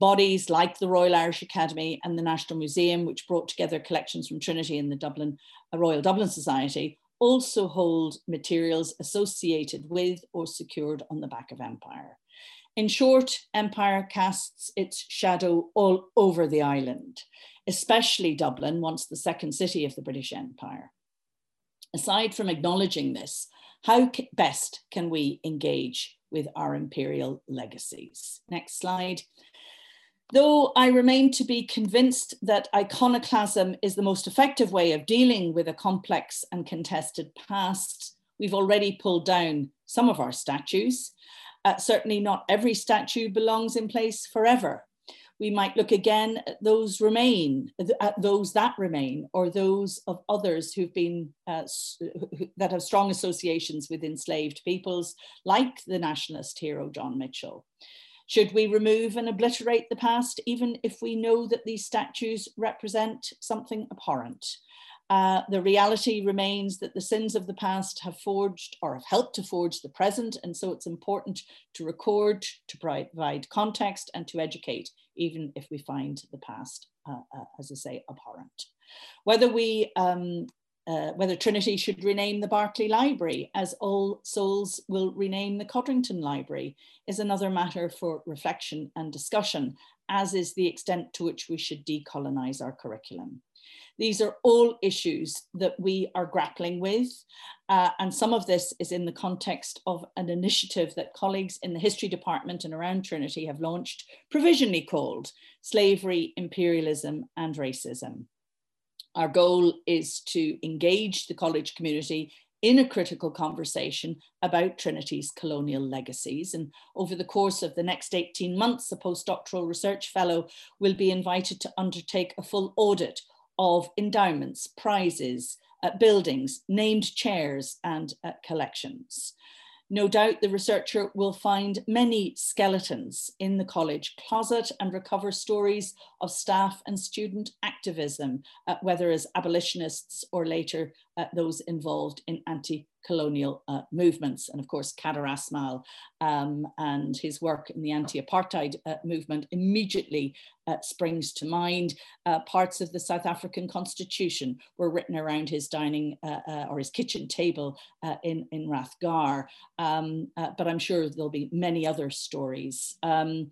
Bodies like the Royal Irish Academy and the National Museum, which brought together collections from Trinity and the Dublin Royal Dublin Society, also hold materials associated with or secured on the back of empire. In short, empire casts its shadow all over the island, especially Dublin, once the second city of the British Empire. Aside from acknowledging this, how best can we engage with our imperial legacies? Next slide. Though I remain to be convinced that iconoclasm is the most effective way of dealing with a complex and contested past, we've already pulled down some of our statues uh, certainly not every statue belongs in place forever. We might look again at those remain, at those that remain, or those of others who've been uh, that have strong associations with enslaved peoples, like the nationalist hero John Mitchel. Should we remove and obliterate the past, even if we know that these statues represent something abhorrent? Uh, the reality remains that the sins of the past have forged or have helped to forge the present. And so it's important to record, to provide context, and to educate, even if we find the past, uh, uh, as I say, abhorrent. Whether we um, uh, whether Trinity should rename the Berkeley Library, as All Souls will rename the Codrington Library, is another matter for reflection and discussion, as is the extent to which we should decolonize our curriculum. These are all issues that we are grappling with. Uh, and some of this is in the context of an initiative that colleagues in the history department and around Trinity have launched, provisionally called Slavery, Imperialism and Racism. Our goal is to engage the college community in a critical conversation about Trinity's colonial legacies. And over the course of the next 18 months, a postdoctoral research fellow will be invited to undertake a full audit of endowments, prizes, uh, buildings, named chairs, and uh, collections. No doubt the researcher will find many skeletons in the college closet and recover stories of staff and student activism, uh, whether as abolitionists or later uh, those involved in anti colonial uh, movements. And of course, Kader Asmal um, and his work in the anti apartheid uh, movement immediately uh, springs to mind. Uh, parts of the South African constitution were written around his dining uh, uh, or his kitchen table in, in Rathgar. Um, but I'm sure there'll be many other stories. Um,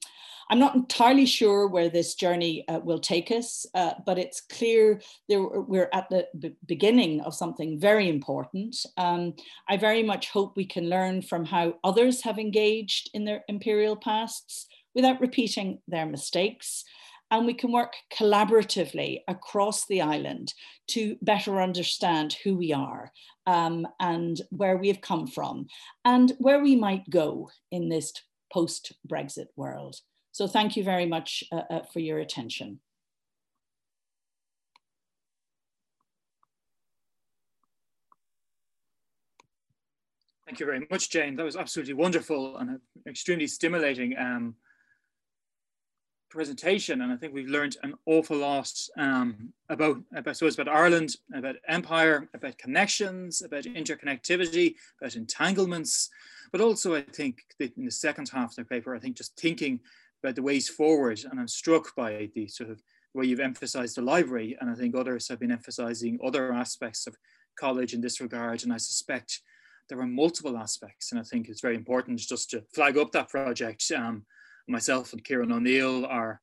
I'm not entirely sure where this journey will take us, but it's clear there, we're at the beginning of something very important. Um, I very much hope we can learn from how others have engaged in their imperial pasts without repeating their mistakes. And we can work collaboratively across the island to better understand who we are um, and where we have come from and where we might go in this post Brexit world. So, thank you very much uh, uh, for your attention. Thank you very much, Jane. That was absolutely wonderful and an extremely stimulating um, presentation. And I think we've learned an awful lot um, about, about, so about Ireland, about empire, about connections, about interconnectivity, about entanglements. But also, I think that in the second half of the paper, I think just thinking about the ways forward. And I'm struck by the sort of way you've emphasized the library. And I think others have been emphasizing other aspects of college in this regard. And I suspect there are multiple aspects, and I think it's very important just to flag up that project. Um, myself and Kieran O'Neill are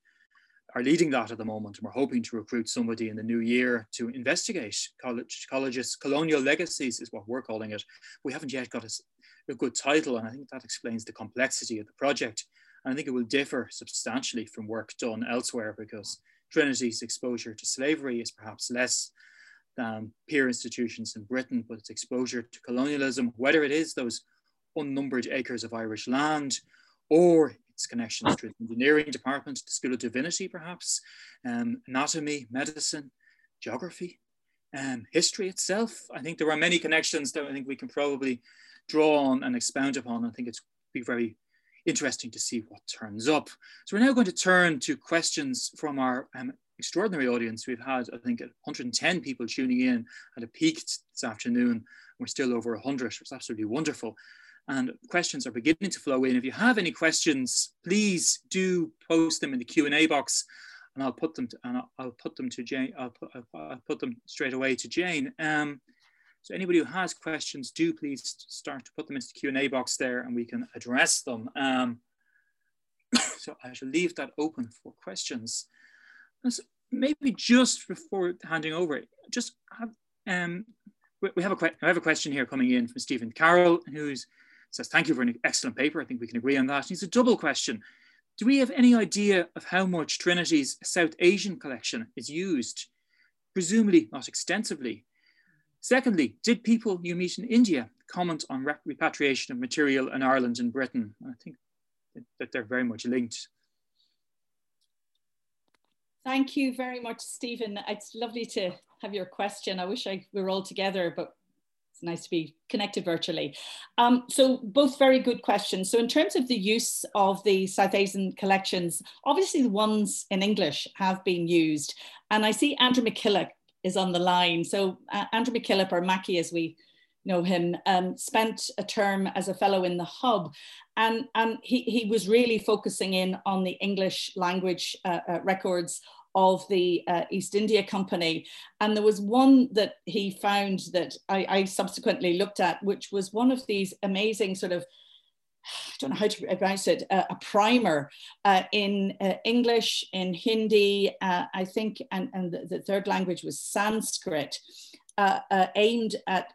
are leading that at the moment, and we're hoping to recruit somebody in the new year to investigate college colleges colonial legacies is what we're calling it. We haven't yet got a, a good title, and I think that explains the complexity of the project. And I think it will differ substantially from work done elsewhere because Trinity's exposure to slavery is perhaps less um, peer institutions in Britain, but its exposure to colonialism, whether it is those unnumbered acres of Irish land or its connections to the engineering department, the School of Divinity, perhaps, um, anatomy, medicine, geography, um, history itself. I think there are many connections that I think we can probably draw on and expound upon. I think it's be very interesting to see what turns up. So we're now going to turn to questions from our um, extraordinary audience. We've had, I think, 110 people tuning in at a peak this afternoon. We're still over 100. It's absolutely wonderful. And questions are beginning to flow in. If you have any questions, please do post them in the Q&A box and I'll put them to, and I'll, I'll put them to Jane. I'll put, I'll put them straight away to Jane. Um, so anybody who has questions, do please start to put them into the Q&A box there and we can address them. Um, so I shall leave that open for questions maybe just before handing over, just have, um, we have a I have a question here coming in from Stephen Carroll, who says, "Thank you for an excellent paper. I think we can agree on that." And it's a double question. Do we have any idea of how much Trinity's South Asian collection is used? Presumably not extensively. Secondly, did people you meet in India comment on repatriation of material in Ireland and Britain? I think that they're very much linked. Thank you very much, Stephen. It's lovely to have your question. I wish I were all together, but it's nice to be connected virtually. Um, so both very good questions. So in terms of the use of the South Asian collections, obviously the ones in English have been used. And I see Andrew McKillop is on the line. So uh, Andrew McKillop, or Mackie as we know him, um, spent a term as a fellow in the hub. And, and he, he was really focusing in on the English language uh, uh, records of the uh, East India Company. And there was one that he found that I, I, subsequently looked at, which was one of these amazing sort of, I don't know how to pronounce it, uh, a primer uh, in uh, English, in Hindi, uh, I think, and, and the, the, third language was Sanskrit, uh, aimed at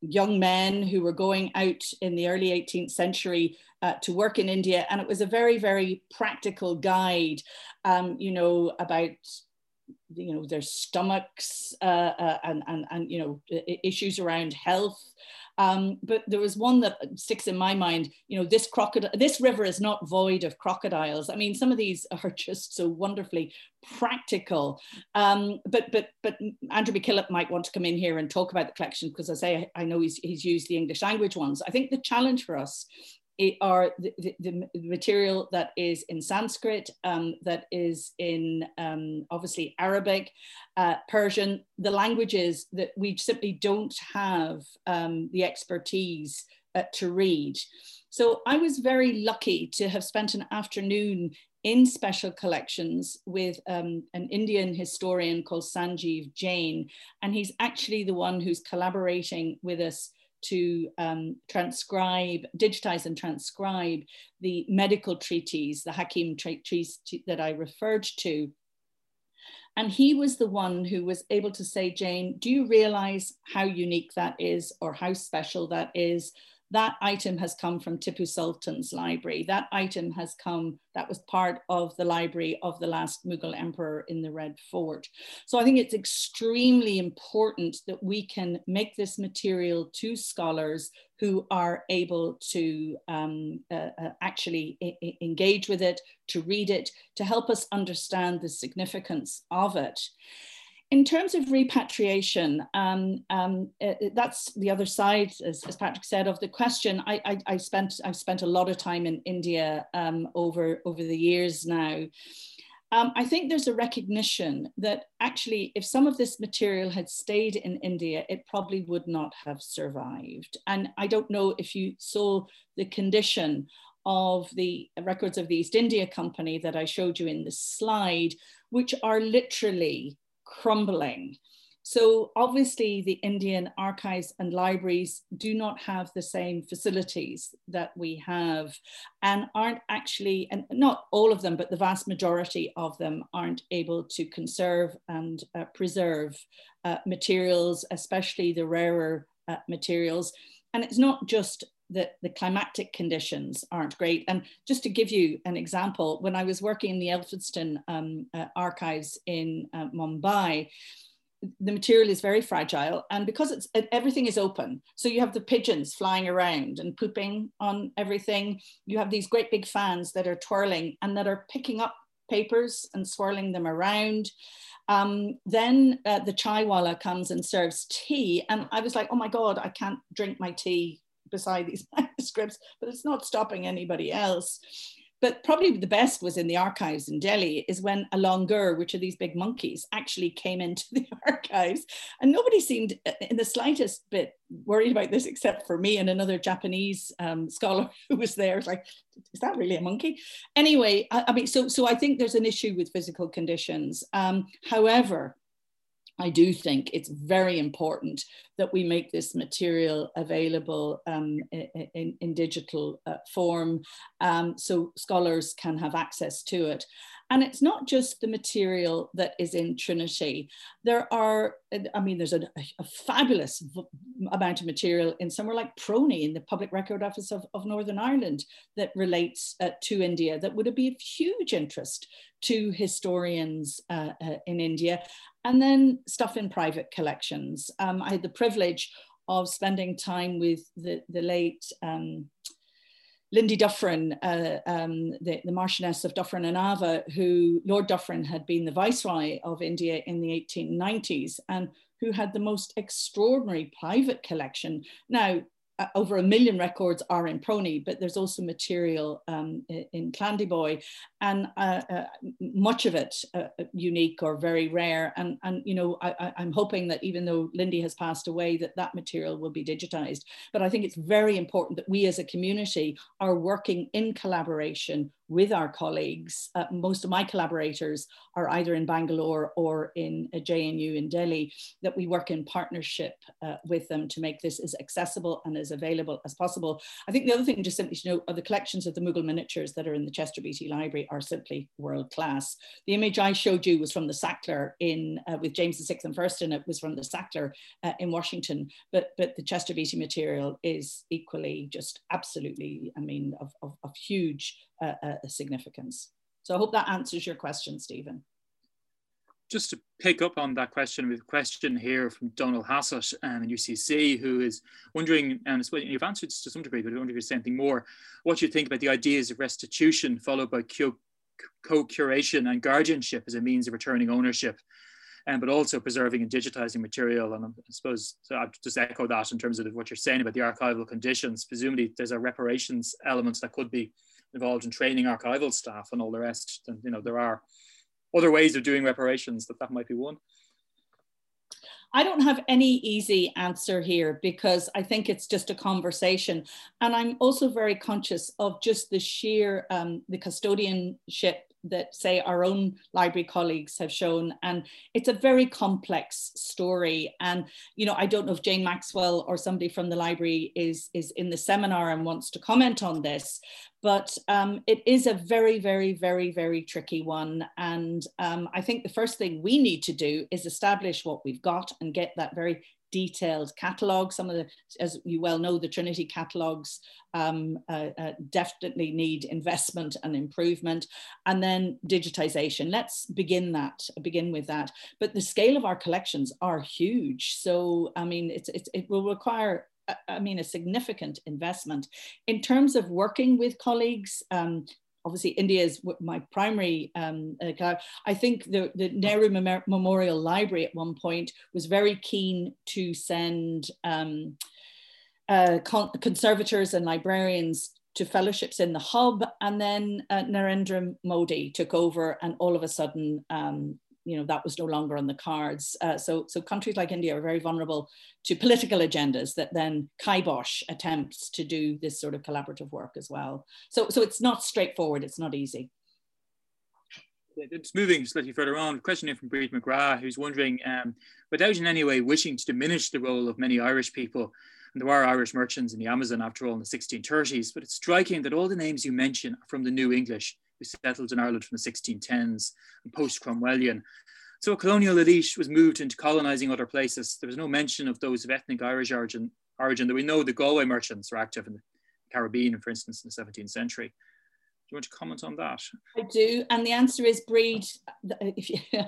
young men who were going out in the early 18th century uh, to work in India. And it was a very, very practical guide, um, you know, about you know their stomachs uh, uh, and, and and you know issues around health um, but there was one that sticks in my mind. You know, this crocodile, this river is not void of crocodiles. I mean, some of these are just so wonderfully practical. Um, but but but Andrew McKillop might want to come in here and talk about the collection because I say I know he's he's used the English language ones. I think the challenge for us are the, the, the, material that is in Sanskrit, um, that is in um, obviously Arabic, uh, Persian, the languages that we simply don't have um, the expertise uh, to read. So I was very lucky to have spent an afternoon in special collections with um, an Indian historian called Sanjeev Jain. And he's actually the one who's collaborating with us to um, transcribe, digitize and transcribe the medical treaties, the Hakim treaties that I referred to. And he was the one who was able to say, Jane, do you realize how unique that is or how special that is? That item has come from Tipu Sultan's library. That item has come, that was part of the library of the last Mughal emperor in the Red Fort. So I think it's extremely important that we can make this material to scholars who are able to um, uh, uh, actually engage with it, to read it, to help us understand the significance of it in terms of repatriation, um, um, it, that's the other side, as, as, Patrick said, of the question. I, I, I, spent I've spent a lot of time in India um, over over the years now. Um, I think there's a recognition that actually, if some of this material had stayed in India, it probably would not have survived. And I don't know if you saw the condition of the records of the East India Company that I showed you in the slide, which are literally crumbling. So obviously the Indian archives and libraries do not have the same facilities that we have and aren't actually, and not all of them, but the vast majority of them aren't able to conserve and uh, preserve uh, materials, especially the rarer uh, materials. And it's not just that the climatic conditions aren't great. And just to give you an example, when I was working in the Elphinstone um, uh, archives in uh, Mumbai, the material is very fragile and because it's everything is open so you have the pigeons flying around and pooping on everything you have these great big fans that are twirling and that are picking up papers and swirling them around um, then uh, the chaiwala comes and serves tea and i was like oh my god i can't drink my tea beside these manuscripts, but it's not stopping anybody else. But probably the best was in the archives in Delhi is when a langur, which are these big monkeys, actually came into the archives. And nobody seemed in the slightest bit worried about this except for me and another Japanese um, scholar who was there. It's like, is that really a monkey? Anyway, I, I, mean, so, so I think there's an issue with physical conditions. Um, however, I do think it's very important that we make this material available um, in, in, digital uh, form um, so scholars can have access to it. And it's not just the material that is in Trinity. There are, I mean, there's a, a fabulous amount of material in somewhere like PRONI in the Public Record Office of, of Northern Ireland that relates uh, to India that would be of huge interest to historians uh, uh, in India. And then stuff in private collections. Um, I had the privilege of spending time with the, the late um, Lindy Dufferin, uh, um, the, the, Marchioness of Dufferin and Ava, who Lord Dufferin had been the Viceroy of India in the 1890s and who had the most extraordinary private collection. Now, uh, over a million records are in PRONI, but there's also material um, in Clandeboye, and uh, uh, much of it uh, uh, unique or very rare. And, and you know, I, am hoping that even though Lindy has passed away, that that material will be digitized. But I think it's very important that we as a community are working in collaboration with our colleagues. Uh, most of my collaborators are either in Bangalore or in a JNU in Delhi, that we work in partnership uh, with them to make this as accessible and as available as possible. I think the other thing just simply to note are the collections of the Mughal miniatures that are in the Chester Beatty Library are simply world class. The image I showed you was from the Sackler in, uh, with James VI and first and it was from the Sackler uh, in Washington, but, but the Chester Beatty material is equally just absolutely, I mean, of, of, of huge uh, uh, significance. So I hope that answers your question, Stephen. just to pick up on that question with a question here from Donald Hassett um, in UCC, who is wondering, and I you've answered this to some degree, but I wonder if you're saying anything more, what you think about the ideas of restitution followed by co-curation and guardianship as a means of returning ownership, um, but also preserving and digitizing material. And I suppose so I'll just echo that in terms of what you're saying about the archival conditions. Presumably there's a reparations element that could be involved in training archival staff and all the rest. And you know, there are other ways of doing reparations that that might be one I don't have any easy answer here because I think it's just a conversation. And I'm also very conscious of just the sheer, um, the custodianship that say our own library colleagues have shown and it's a very complex story. And you know i don't know if jane maxwell or somebody from the library is is in the seminar and wants to comment on this but um, it is a very very very very tricky one. And um, i think the first thing we need to do is establish what we've got and get that very detailed catalogue. Some of the, as you well know, the Trinity catalogues um, uh, uh, definitely need investment and improvement. And then digitization. Let's begin that, begin with that. But the scale of our collections are huge. So, I mean, it's, it's it will require I mean, a significant investment. In terms of working with colleagues, um, obviously India is my primary um, uh, I think the, the Nehru Mem Memorial Library at one point was very keen to send um, uh, con conservators and librarians to fellowships in the hub. And then uh, Narendra Modi took over and all of a sudden um, you know that was no longer on the cards. Uh, so so countries like India are very vulnerable to political agendas that then kibosh attempts to do this sort of collaborative work as well. So so it's not straightforward. It's not easy. It's moving slightly further on. Question here from Bríd McGrath, who's wondering, um, without in any way wishing to diminish the role of many Irish people, and there were Irish merchants in the Amazon after all in the 1630s, but it's striking that all the names you mention are from the New English who settled in Ireland from the 1610s and post-Cromwellian. So a colonial elite was moved into colonizing other places. There was no mention of those of ethnic Irish origin, origin that we know the Galway merchants were active in the Caribbean, for instance, in the 17th century you want to comment on that? I do, and the answer is Bríd. If you,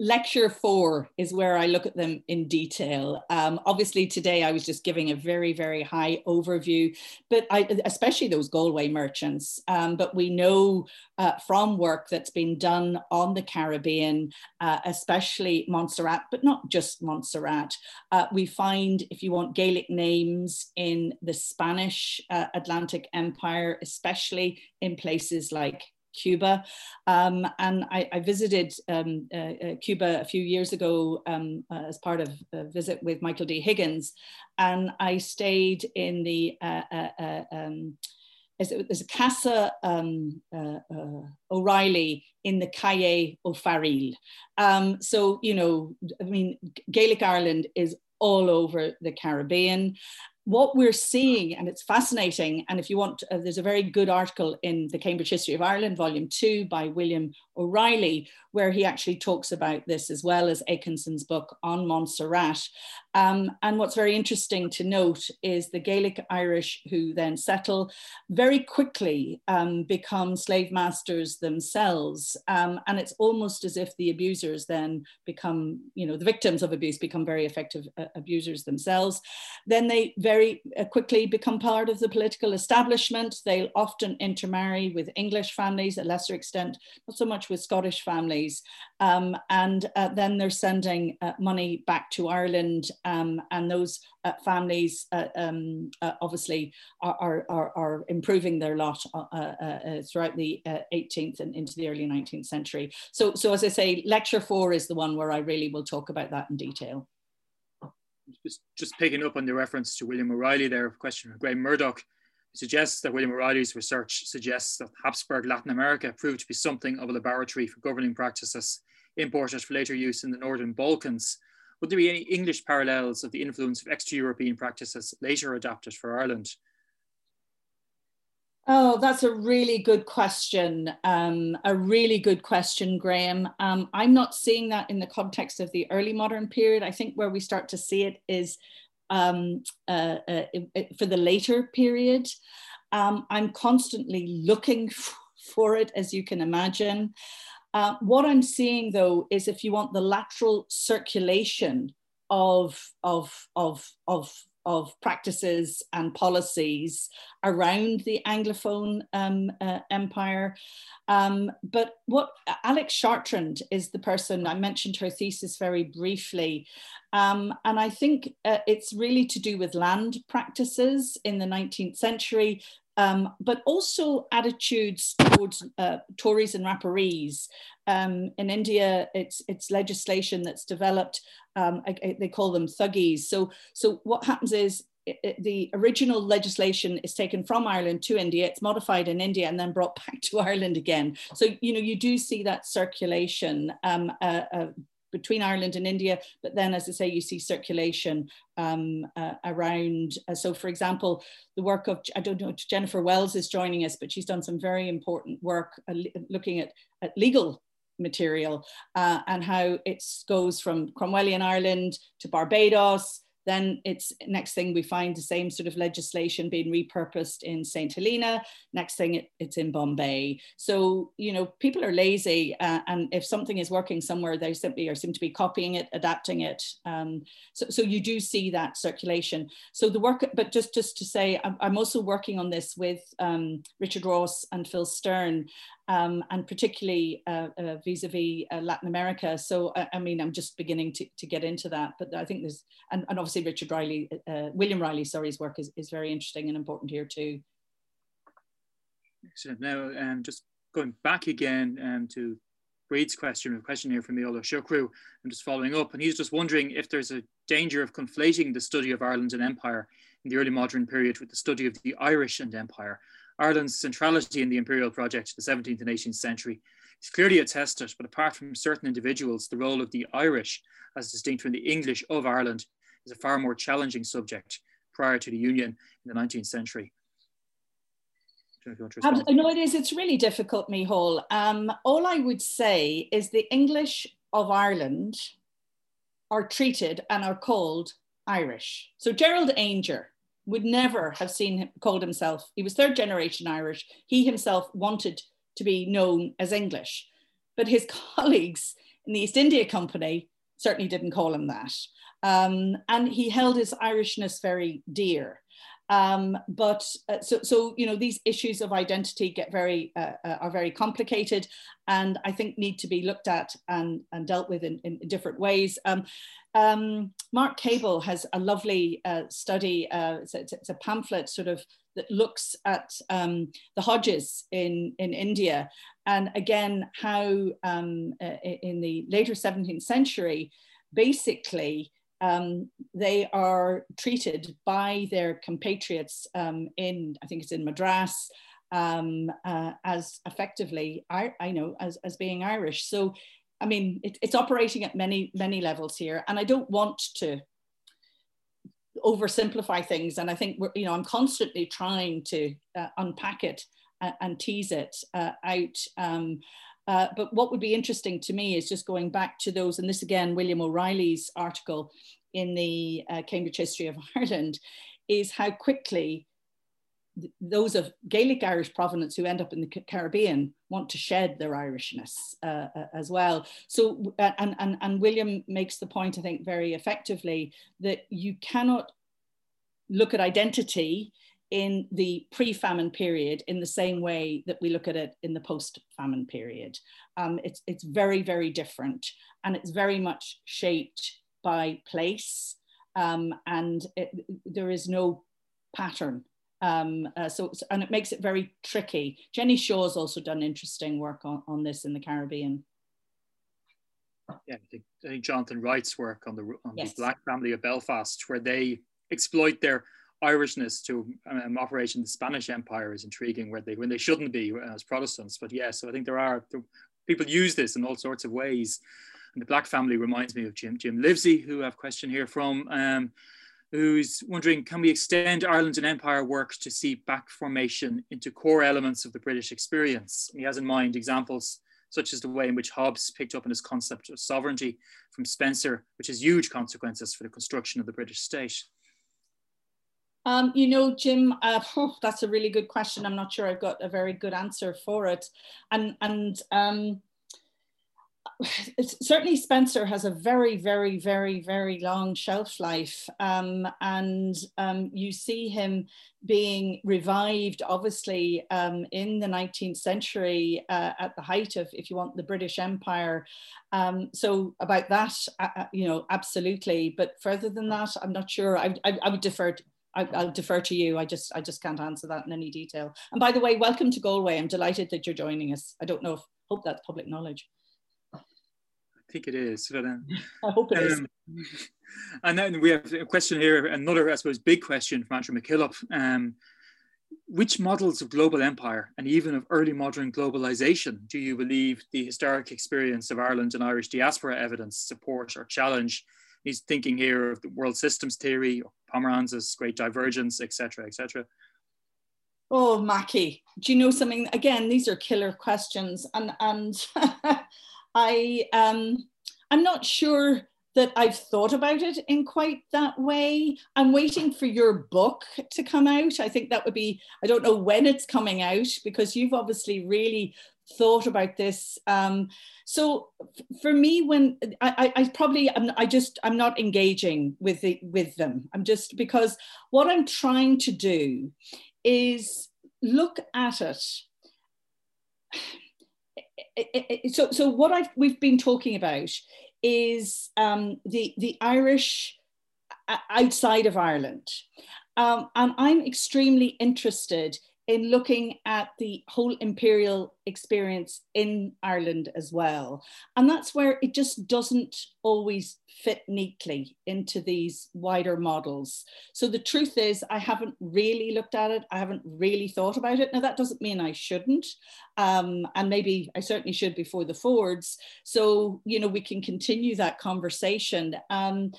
lecture four is where I look at them in detail. Um, obviously, today I was just giving a very, very high overview, but I, especially those Galway merchants. Um, but we know uh, from work that's been done on the Caribbean, uh, especially Montserrat, but not just Montserrat. Uh, we find, if you want Gaelic names in the Spanish uh, Atlantic Empire, especially in places like Cuba. Um, and I, I visited um, uh, uh, Cuba a few years ago um, uh, as part of a visit with Michael D. Higgins. And I stayed in the, uh, uh, uh um, there's a Casa um, O'Reilly in the Calle O'Farrill. Um, so, you know, I mean, Gaelic Ireland is all over the Caribbean what we're seeing, and it's fascinating, and if you want, uh, there's a very good article in the Cambridge History of Ireland, volume two, by William O'Reilly, where he actually talks about this as well as Akenson's book on Montserrat. Um, and what's very interesting to note is the Gaelic Irish who then settle very quickly um, become slave masters themselves. Um, and it's almost as if the abusers then become, you know, the victims of abuse become very effective uh, abusers themselves. Then they very uh, quickly become part of the political establishment. They'll often intermarry with English families, a lesser extent, not so much with Scottish families. Um, and uh, then they're sending uh, money back to Ireland, um, and those uh, families uh, um, uh, obviously are, are, are, improving their lot throughout the 18th and into the early 19th century. So, so as I say, lecture four is the one where I really will talk about that in detail. Just, just picking up on the reference to William O'Reilly there, a question from Graeme Murdock suggests that William O'Reilly's research suggests that Habsburg Latin America proved to be something of a laboratory for governing practices imported for later use in the Northern Balkans. Would there be any English parallels of the influence of extra-European practices later adapted for Ireland? Oh, that's a really good question. Um, a really good question, Graeme. Um, I'm not seeing that in the context of the early modern period. I think where we start to see it is um, uh, uh, for the later period. Um, I'm constantly looking for it, as you can imagine. Uh, what I'm seeing though is if you want the lateral circulation of, of, of, of of practices and policies around the Anglophone um, uh, empire. Um, but what Alex Chartrand is the person, I mentioned her thesis very briefly, um, and I think uh, it's really to do with land practices in the 19th century, um, but also attitudes towards uh, Tories and Rapparees. Um, in India, it's, it's legislation that's developed, um, I, I, they call them thuggies. So, so what happens is it, it, the original legislation is taken from Ireland to India, it's modified in India and then brought back to Ireland again. So, you know, you do see that circulation um, uh, uh, between Ireland and India, but then, as I say, you see circulation um, uh, around. Uh, so, for example, the work of, I don't know, Jennifer Wells is joining us, but she's done some very important work uh, looking at, at legal material uh, and how it goes from Cromwellian Ireland to Barbados then it's next thing we find the same sort of legislation being repurposed in St. Helena. Next thing it, it's in Bombay. So, you know, people are lazy uh, and if something is working somewhere, they simply are seem to be copying it, adapting it. Um, so, so you do see that circulation. So the work, but just, just to say, I'm, I'm also working on this with um, Richard Ross and Phil Stern um, and particularly uh, uh, vis-a-vis uh, Latin America. So, I mean, I'm just beginning to, to get into that, but I think there's, and, and obviously Richard Riley, uh, William Riley, sorry, his work is, is very interesting and important here too. Excellent. Now, um, just going back again um, to Bríd's question, a question here from Micheál Ó Siochrú, I'm just following up, and he's just wondering if there's a danger of conflating the study of Ireland and empire in the early modern period with the study of the Irish and empire. Ireland's centrality in the imperial project, of the 17th and 18th century, is clearly attested, but apart from certain individuals, the role of the Irish, as distinct from the English of Ireland, is a far more challenging subject prior to the Union in the 19th century. No, it is. It's really difficult, Micheál. Um, all I would say is the English of Ireland are treated and are called Irish. So Gerald Aungier, would never have seen him called himself. He was third generation Irish. He himself wanted to be known as English, but his colleagues in the East India Company certainly didn't call him that. Um, and he held his Irishness very dear. Um, but uh, so, so, you know, these issues of identity get very, uh, uh, are very complicated and I think need to be looked at and, and dealt with in, in different ways. Um, um, Mark Cable has a lovely uh, study, uh, it's, a, it's, a, pamphlet sort of that looks at um, the Hodges in, in India and again how um, uh, in the later 17th century, basically um, they are treated by their compatriots um, in, I think it's in Madras, um, uh, as effectively, I, I know, as, as being Irish. So I mean, it, it's operating at many, many levels here. And I don't want to oversimplify things. And I think, we're, you know, I'm constantly trying to uh, unpack it and, and tease it uh, out. Um, uh, but what would be interesting to me is just going back to those, and this again, William O'Reilly's article in the uh, Cambridge History of Ireland, is how quickly those of Gaelic Irish provenance who end up in the Caribbean want to shed their Irishness uh, uh, as well. So, uh, and, and, and William makes the point, I think, very effectively that you cannot look at identity in the pre-famine period in the same way that we look at it in the post-famine period. Um, it's, it's very, very different and it's very much shaped by place um, and it, there is no pattern um, uh, so, and it makes it very tricky. Jenny Shaw's also done interesting work on, on this in the Caribbean. Yeah, I think, I think Jonathan Wright's work on the on yes. the Black family of Belfast, where they exploit their Irishness to um, operation the Spanish Empire, is intriguing. Where they when they shouldn't be as Protestants, but yeah, so I think there are there, people use this in all sorts of ways. And the Black family reminds me of Jim Jim Livesey, who I have a question here from. Um, who's wondering, can we extend Ireland and Empire work to see back formation into core elements of the British experience? he has in mind examples such as the way in which Hobbes picked up on his concept of sovereignty from Spenser, which has huge consequences for the construction of the British state. Um, you know, Jim, uh, oh, that's a really good question. I'm not sure I've got a very good answer for it. And, and um, certainly Spenser has a very, very, very, very long shelf life. Um, and um, you see him being revived, obviously, um, in the 19th century uh, at the height of, if you want, the British Empire. Um, so about that, uh, uh, you know, absolutely. But further than that, I'm not sure. I, I, I would defer I, will defer to you. I just I just can't answer that in any detail. And by the way, welcome to Galway. I'm delighted that you're joining us. I don't know if hope that's public knowledge. I think it is. But, um, I hope it um, is. And then we have a question here, another, I suppose, big question from Andrew McKillop. Um, which models of global empire and even of early modern globalization do you believe the historic experience of Ireland and Irish diaspora evidence support or challenge? He's thinking here of the world systems theory, Pomeranz's great divergence, etc., etc. Oh, Mackie, do you know something? Again, these are killer questions, and and I um, I'm not sure that I've thought about it in quite that way. I'm waiting for your book to come out. I think that would be, I don't know when it's coming out because you've obviously really thought about this. Um, so for me, when I, I, I probably I'm, I just I'm not engaging with the with them. I'm just because what I'm trying to do is look at it. So so what I've we've been talking about is um, the the Irish outside of Ireland, um, and I'm extremely interested in looking at the whole imperial experience in Ireland as well. And that's where it just doesn't always fit neatly into these wider models. So the truth is, I haven't really looked at it. I haven't really thought about it. Now, that doesn't mean I shouldn't. Um, and maybe I certainly should before the Fords. So, you know, we can continue that conversation. Um,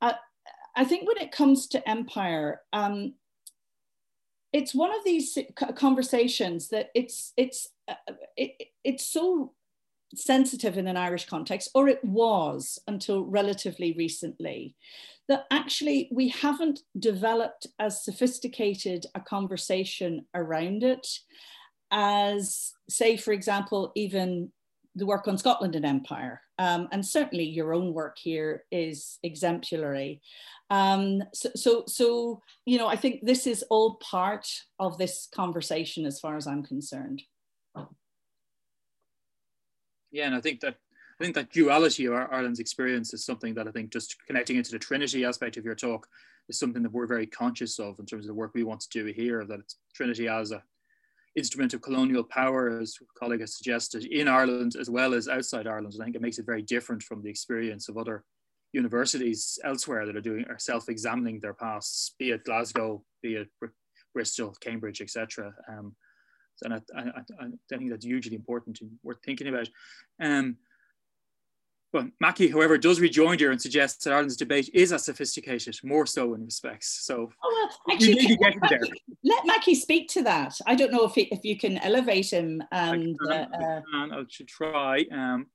I, I think when it comes to empire, um, it's one of these conversations that it's it's uh, it, it's so sensitive in an Irish context, or it was until relatively recently, that actually we haven't developed as sophisticated a conversation around it as, say, for example, even the work on Scotland and Empire. Um, and certainly your own work here is exemplary. Um, so, so, so, you know, I think this is all part of this conversation as far as I'm concerned. Yeah, and I think that I think that duality of Ireland's experience is something that I think just connecting into the Trinity aspect of your talk is something that we're very conscious of in terms of the work we want to do here. That Trinity as a instrument of colonial power, as a colleague has suggested, in Ireland as well as outside Ireland. And I think it makes it very different from the experience of other universities elsewhere that are doing are self-examining their pasts, be it Glasgow, be it Bristol, Cambridge, etc. Um, and I, I, I, think that's hugely important and worth thinking about. Um, but Mackie, however, does rejoin here and suggests that Ireland's debate is as sophisticated, more so in respects. So oh, well, actually, let Mackie, let, Mackie, speak to that. I don't know if he, if you can elevate him. And I, can, uh, I, I should try. Um,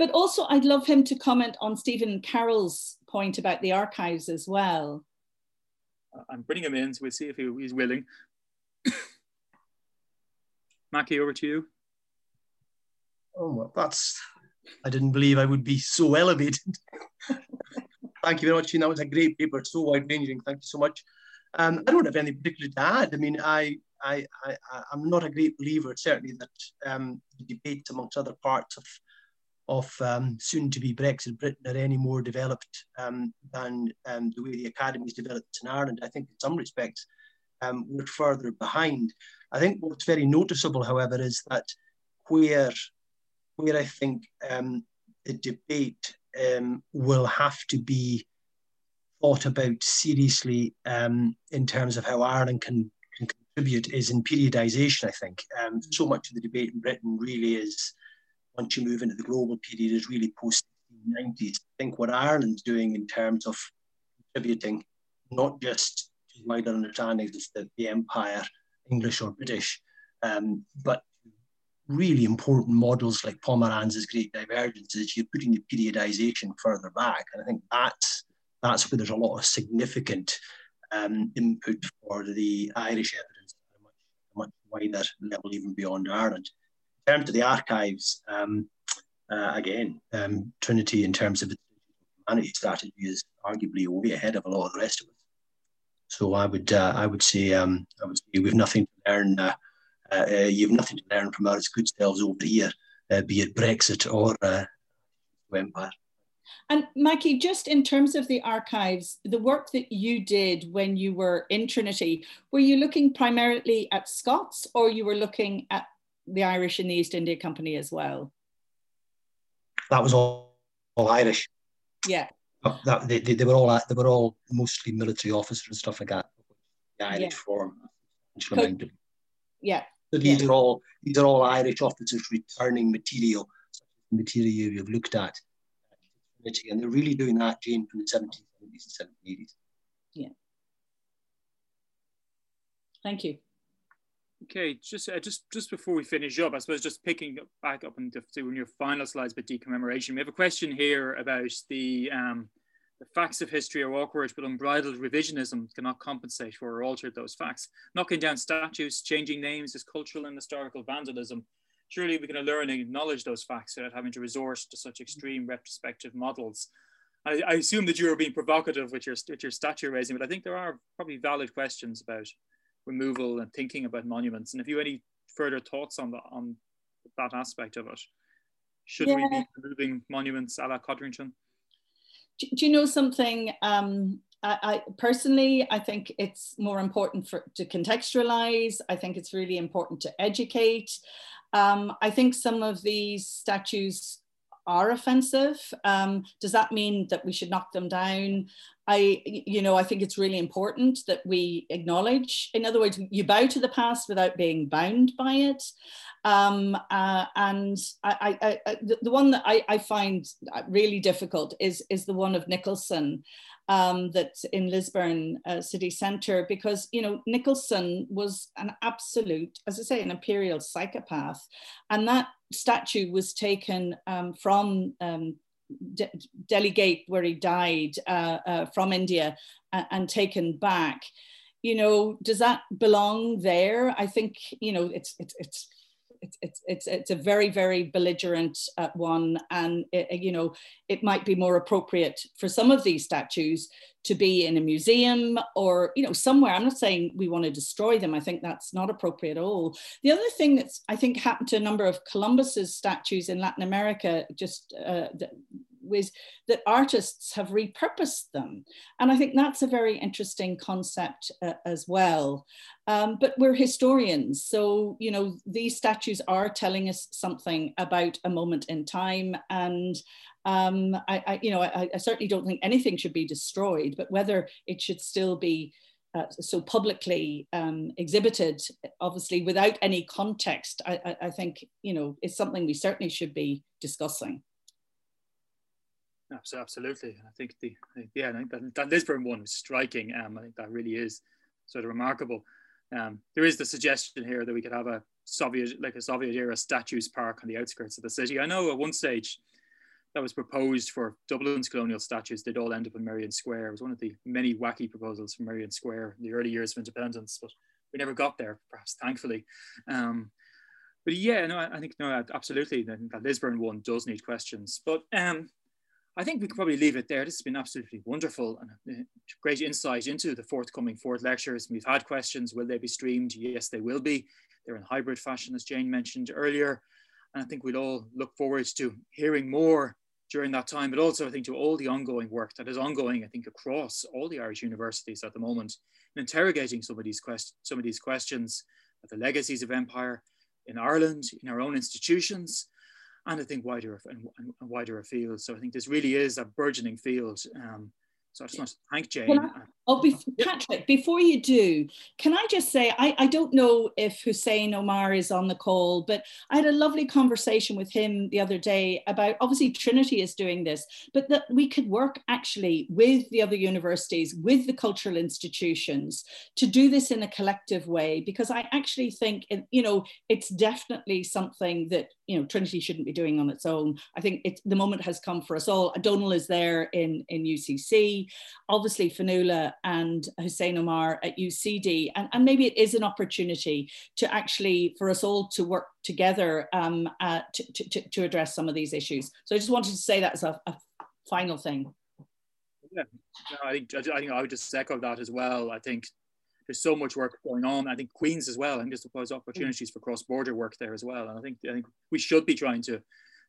but also, I'd love him to comment on Stephen Carroll's point about the archives as well. I'm bringing him in, so we'll see if he, he's willing. Mackie, over to you. Oh, well, that's, I didn't believe I would be so elevated. Thank you very much. That was a great paper, so wide ranging. Thank you so much. Um, I don't have any particular to add. I mean, I, I, I, I'm not a great believer, certainly, that um, the debate amongst other parts of of um, soon to be Brexit Britain are any more developed um, than um, the way the academy is developed in Ireland. I think in some respects um, we're further behind. I think what's very noticeable, however, is that where, where I think um, the debate um, will have to be thought about seriously in terms of how Ireland can, can contribute is in periodisation, I think. so much of the debate in Britain really is once you move into the global period is really post 1990s. I think what Ireland's doing in terms of contributing not just to wider understandings of the, the empire, English or British, um, but really important models like Pomeranz's Great Divergence Divergences, you're putting the periodization further back. And I think that's, that's where there's a lot of significant um, input for the Irish evidence at a much, much wider level, even beyond Ireland In terms of the archives, um, uh, again, um, Trinity in terms of its humanity strategy is arguably way ahead of a lot of the rest of us. So I would uh, I would say um, I would say we've nothing to learn. Uh you've nothing to learn from our good selves over here, uh, be it Brexit or uh, Empire. And Mackie, just in terms of the archives, the work that you did when you were in Trinity, were you looking primarily at Scots or you were looking at the Irish in the East India Company as well? That was all, all Irish. Yeah. That, they, they, they, were all they were all mostly military officers and stuff like that. The Irish yeah. form. Yeah. So these yeah. are all these are all Irish officers returning material, material you've looked at and they're really doing that, Jane, from the 1770s and 1780s. Yeah. Thank you. Okay, just uh, just just before we finish up, I suppose just picking back up into on your final slides about decommemoration, we have a question here about the um, the facts of history are awkward, but unbridled revisionism cannot compensate for or alter those facts. Knocking down statues, changing names is cultural and historical vandalism surely we can learn and acknowledge those facts without having to resort to such extreme retrospective models. I, I, assume that you are being provocative with your, with your statue raising, but I think there are probably valid questions about removal and thinking about monuments. And if you have any further thoughts on, the, on that aspect of it, should yeah. we be removing monuments a la Codrington? Do, do you know something? Um, I, I, personally, I think it's more important for to contextualize. I think it's really important to educate. Um, I think some of these statues are offensive. Um, does that mean that we should knock them down? I, you know, I think it's really important that we acknowledge. In other words, you bow to the past without being bound by it. Um, uh, and I, I, I, the, one that I, I find really difficult is is the one of Nicholson um, that's in Lisburn uh, city centre because you know Nicholson was an absolute, as I say, an imperial psychopath, and that statue was taken um, from um, De- Delhi Gate where he died uh, uh, from India and, and taken back. You know, does that belong there? I think you know it's it's it's it's it's it's, it's a very very belligerent uh, one, and it, you know it might be more appropriate for some of these statues to be in a museum or you know somewhere. I'm not saying we want to destroy them. I think that's not appropriate at all. The other thing that's I think happened to a number of Columbus's statues in Latin America just uh, was that artists have repurposed them. And I think that's a very interesting concept uh, as well. Um, but we're historians, so you know these statues are telling us something about a moment in time, and um, I, I, you know, I, I, certainly don't think anything should be destroyed, but whether it should still be uh, so publicly um, exhibited, obviously without any context, I, I, think you know is something we certainly should be discussing. Absolutely, I think the yeah, I think that, that Lisburn one was striking. Um, I think that really is sort of remarkable. Um, there is the suggestion here that we could have a Soviet, like a Soviet era statues park on the outskirts of the city. I know at one stage that was proposed for Dublin's colonial statues. They'd all end up in Merrion Square. It was one of the many wacky proposals for Merrion Square in the early years of independence, but we never got there, perhaps thankfully. Um, but yeah, no, I think no, absolutely. That Lisburn one does need questions, but um, I think we could probably leave it there. This has been absolutely wonderful and uh, great insight into the forthcoming Ford lectures. We've had questions, will they be streamed? Yes, they will be. They're in hybrid fashion, as Jane mentioned earlier. And I think we'll all look forward to hearing more during that time, but also I think to all the ongoing work that is ongoing, I think across all the Irish universities at the moment, in interrogating some of these, quest- some of these questions of the legacies of empire in Ireland, in our own institutions, and I think wider and, and wider afield. So I think this really is a burgeoning field. Um, so I just want to thank Jane. I, oh, Patrick, before you do, can I just say, I, I don't know if Hussein Omar is on the call, but I had a lovely conversation with him the other day about obviously Trinity is doing this, but that we could work actually with the other universities, with the cultural institutions to do this in a collective way, because I actually think, you know, it's definitely something that, you know, Trinity shouldn't be doing on its own. I think it's, the moment has come for us all. Donal is there in, in UCC. Obviously, Fionnuala and Hussein Omar at UCD. And, and maybe it is an opportunity to actually, for us all to work together um, uh, to, to, to, address some of these issues. So I just wanted to say that as a, a final thing. Yeah, I think I think I would just echo that as well. I think there's so much work going on. I think Queens as well. and just there's opportunities for cross-border work there as well. And I think I think we should be trying to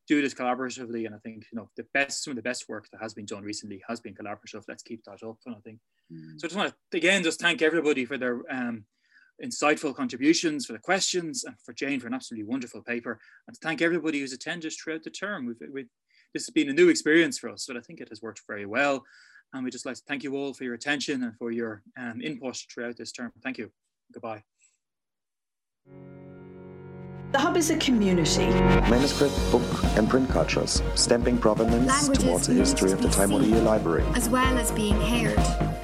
do this collaboratively. And I think you know the best some of the best work that has been done recently has been collaborative. Let's keep that up. And I think mm. so. I just want to again just thank everybody for their um, insightful contributions, for the questions, and for Jane for an absolutely wonderful paper. And to thank everybody who's attended us throughout the term. We've, we've this has been a new experience for us, but I think it has worked very well. And we just like to thank you all for your attention and for your um, input throughout this term. Thank you. Goodbye. The Hub is a community. Manuscript, book, and print cultures, stamping provenance Languages towards the history of the Taimuriya library. As well as being heard.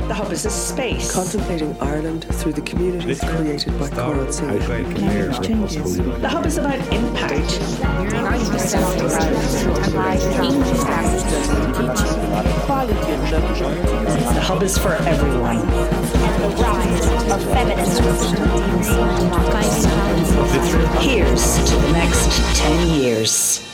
The Hub is a space. Contemplating Ireland through the community created by Coral Singh. The Hub is about impact. The Hub is for everyone. The rise of feminism. Here's to the next 10 years.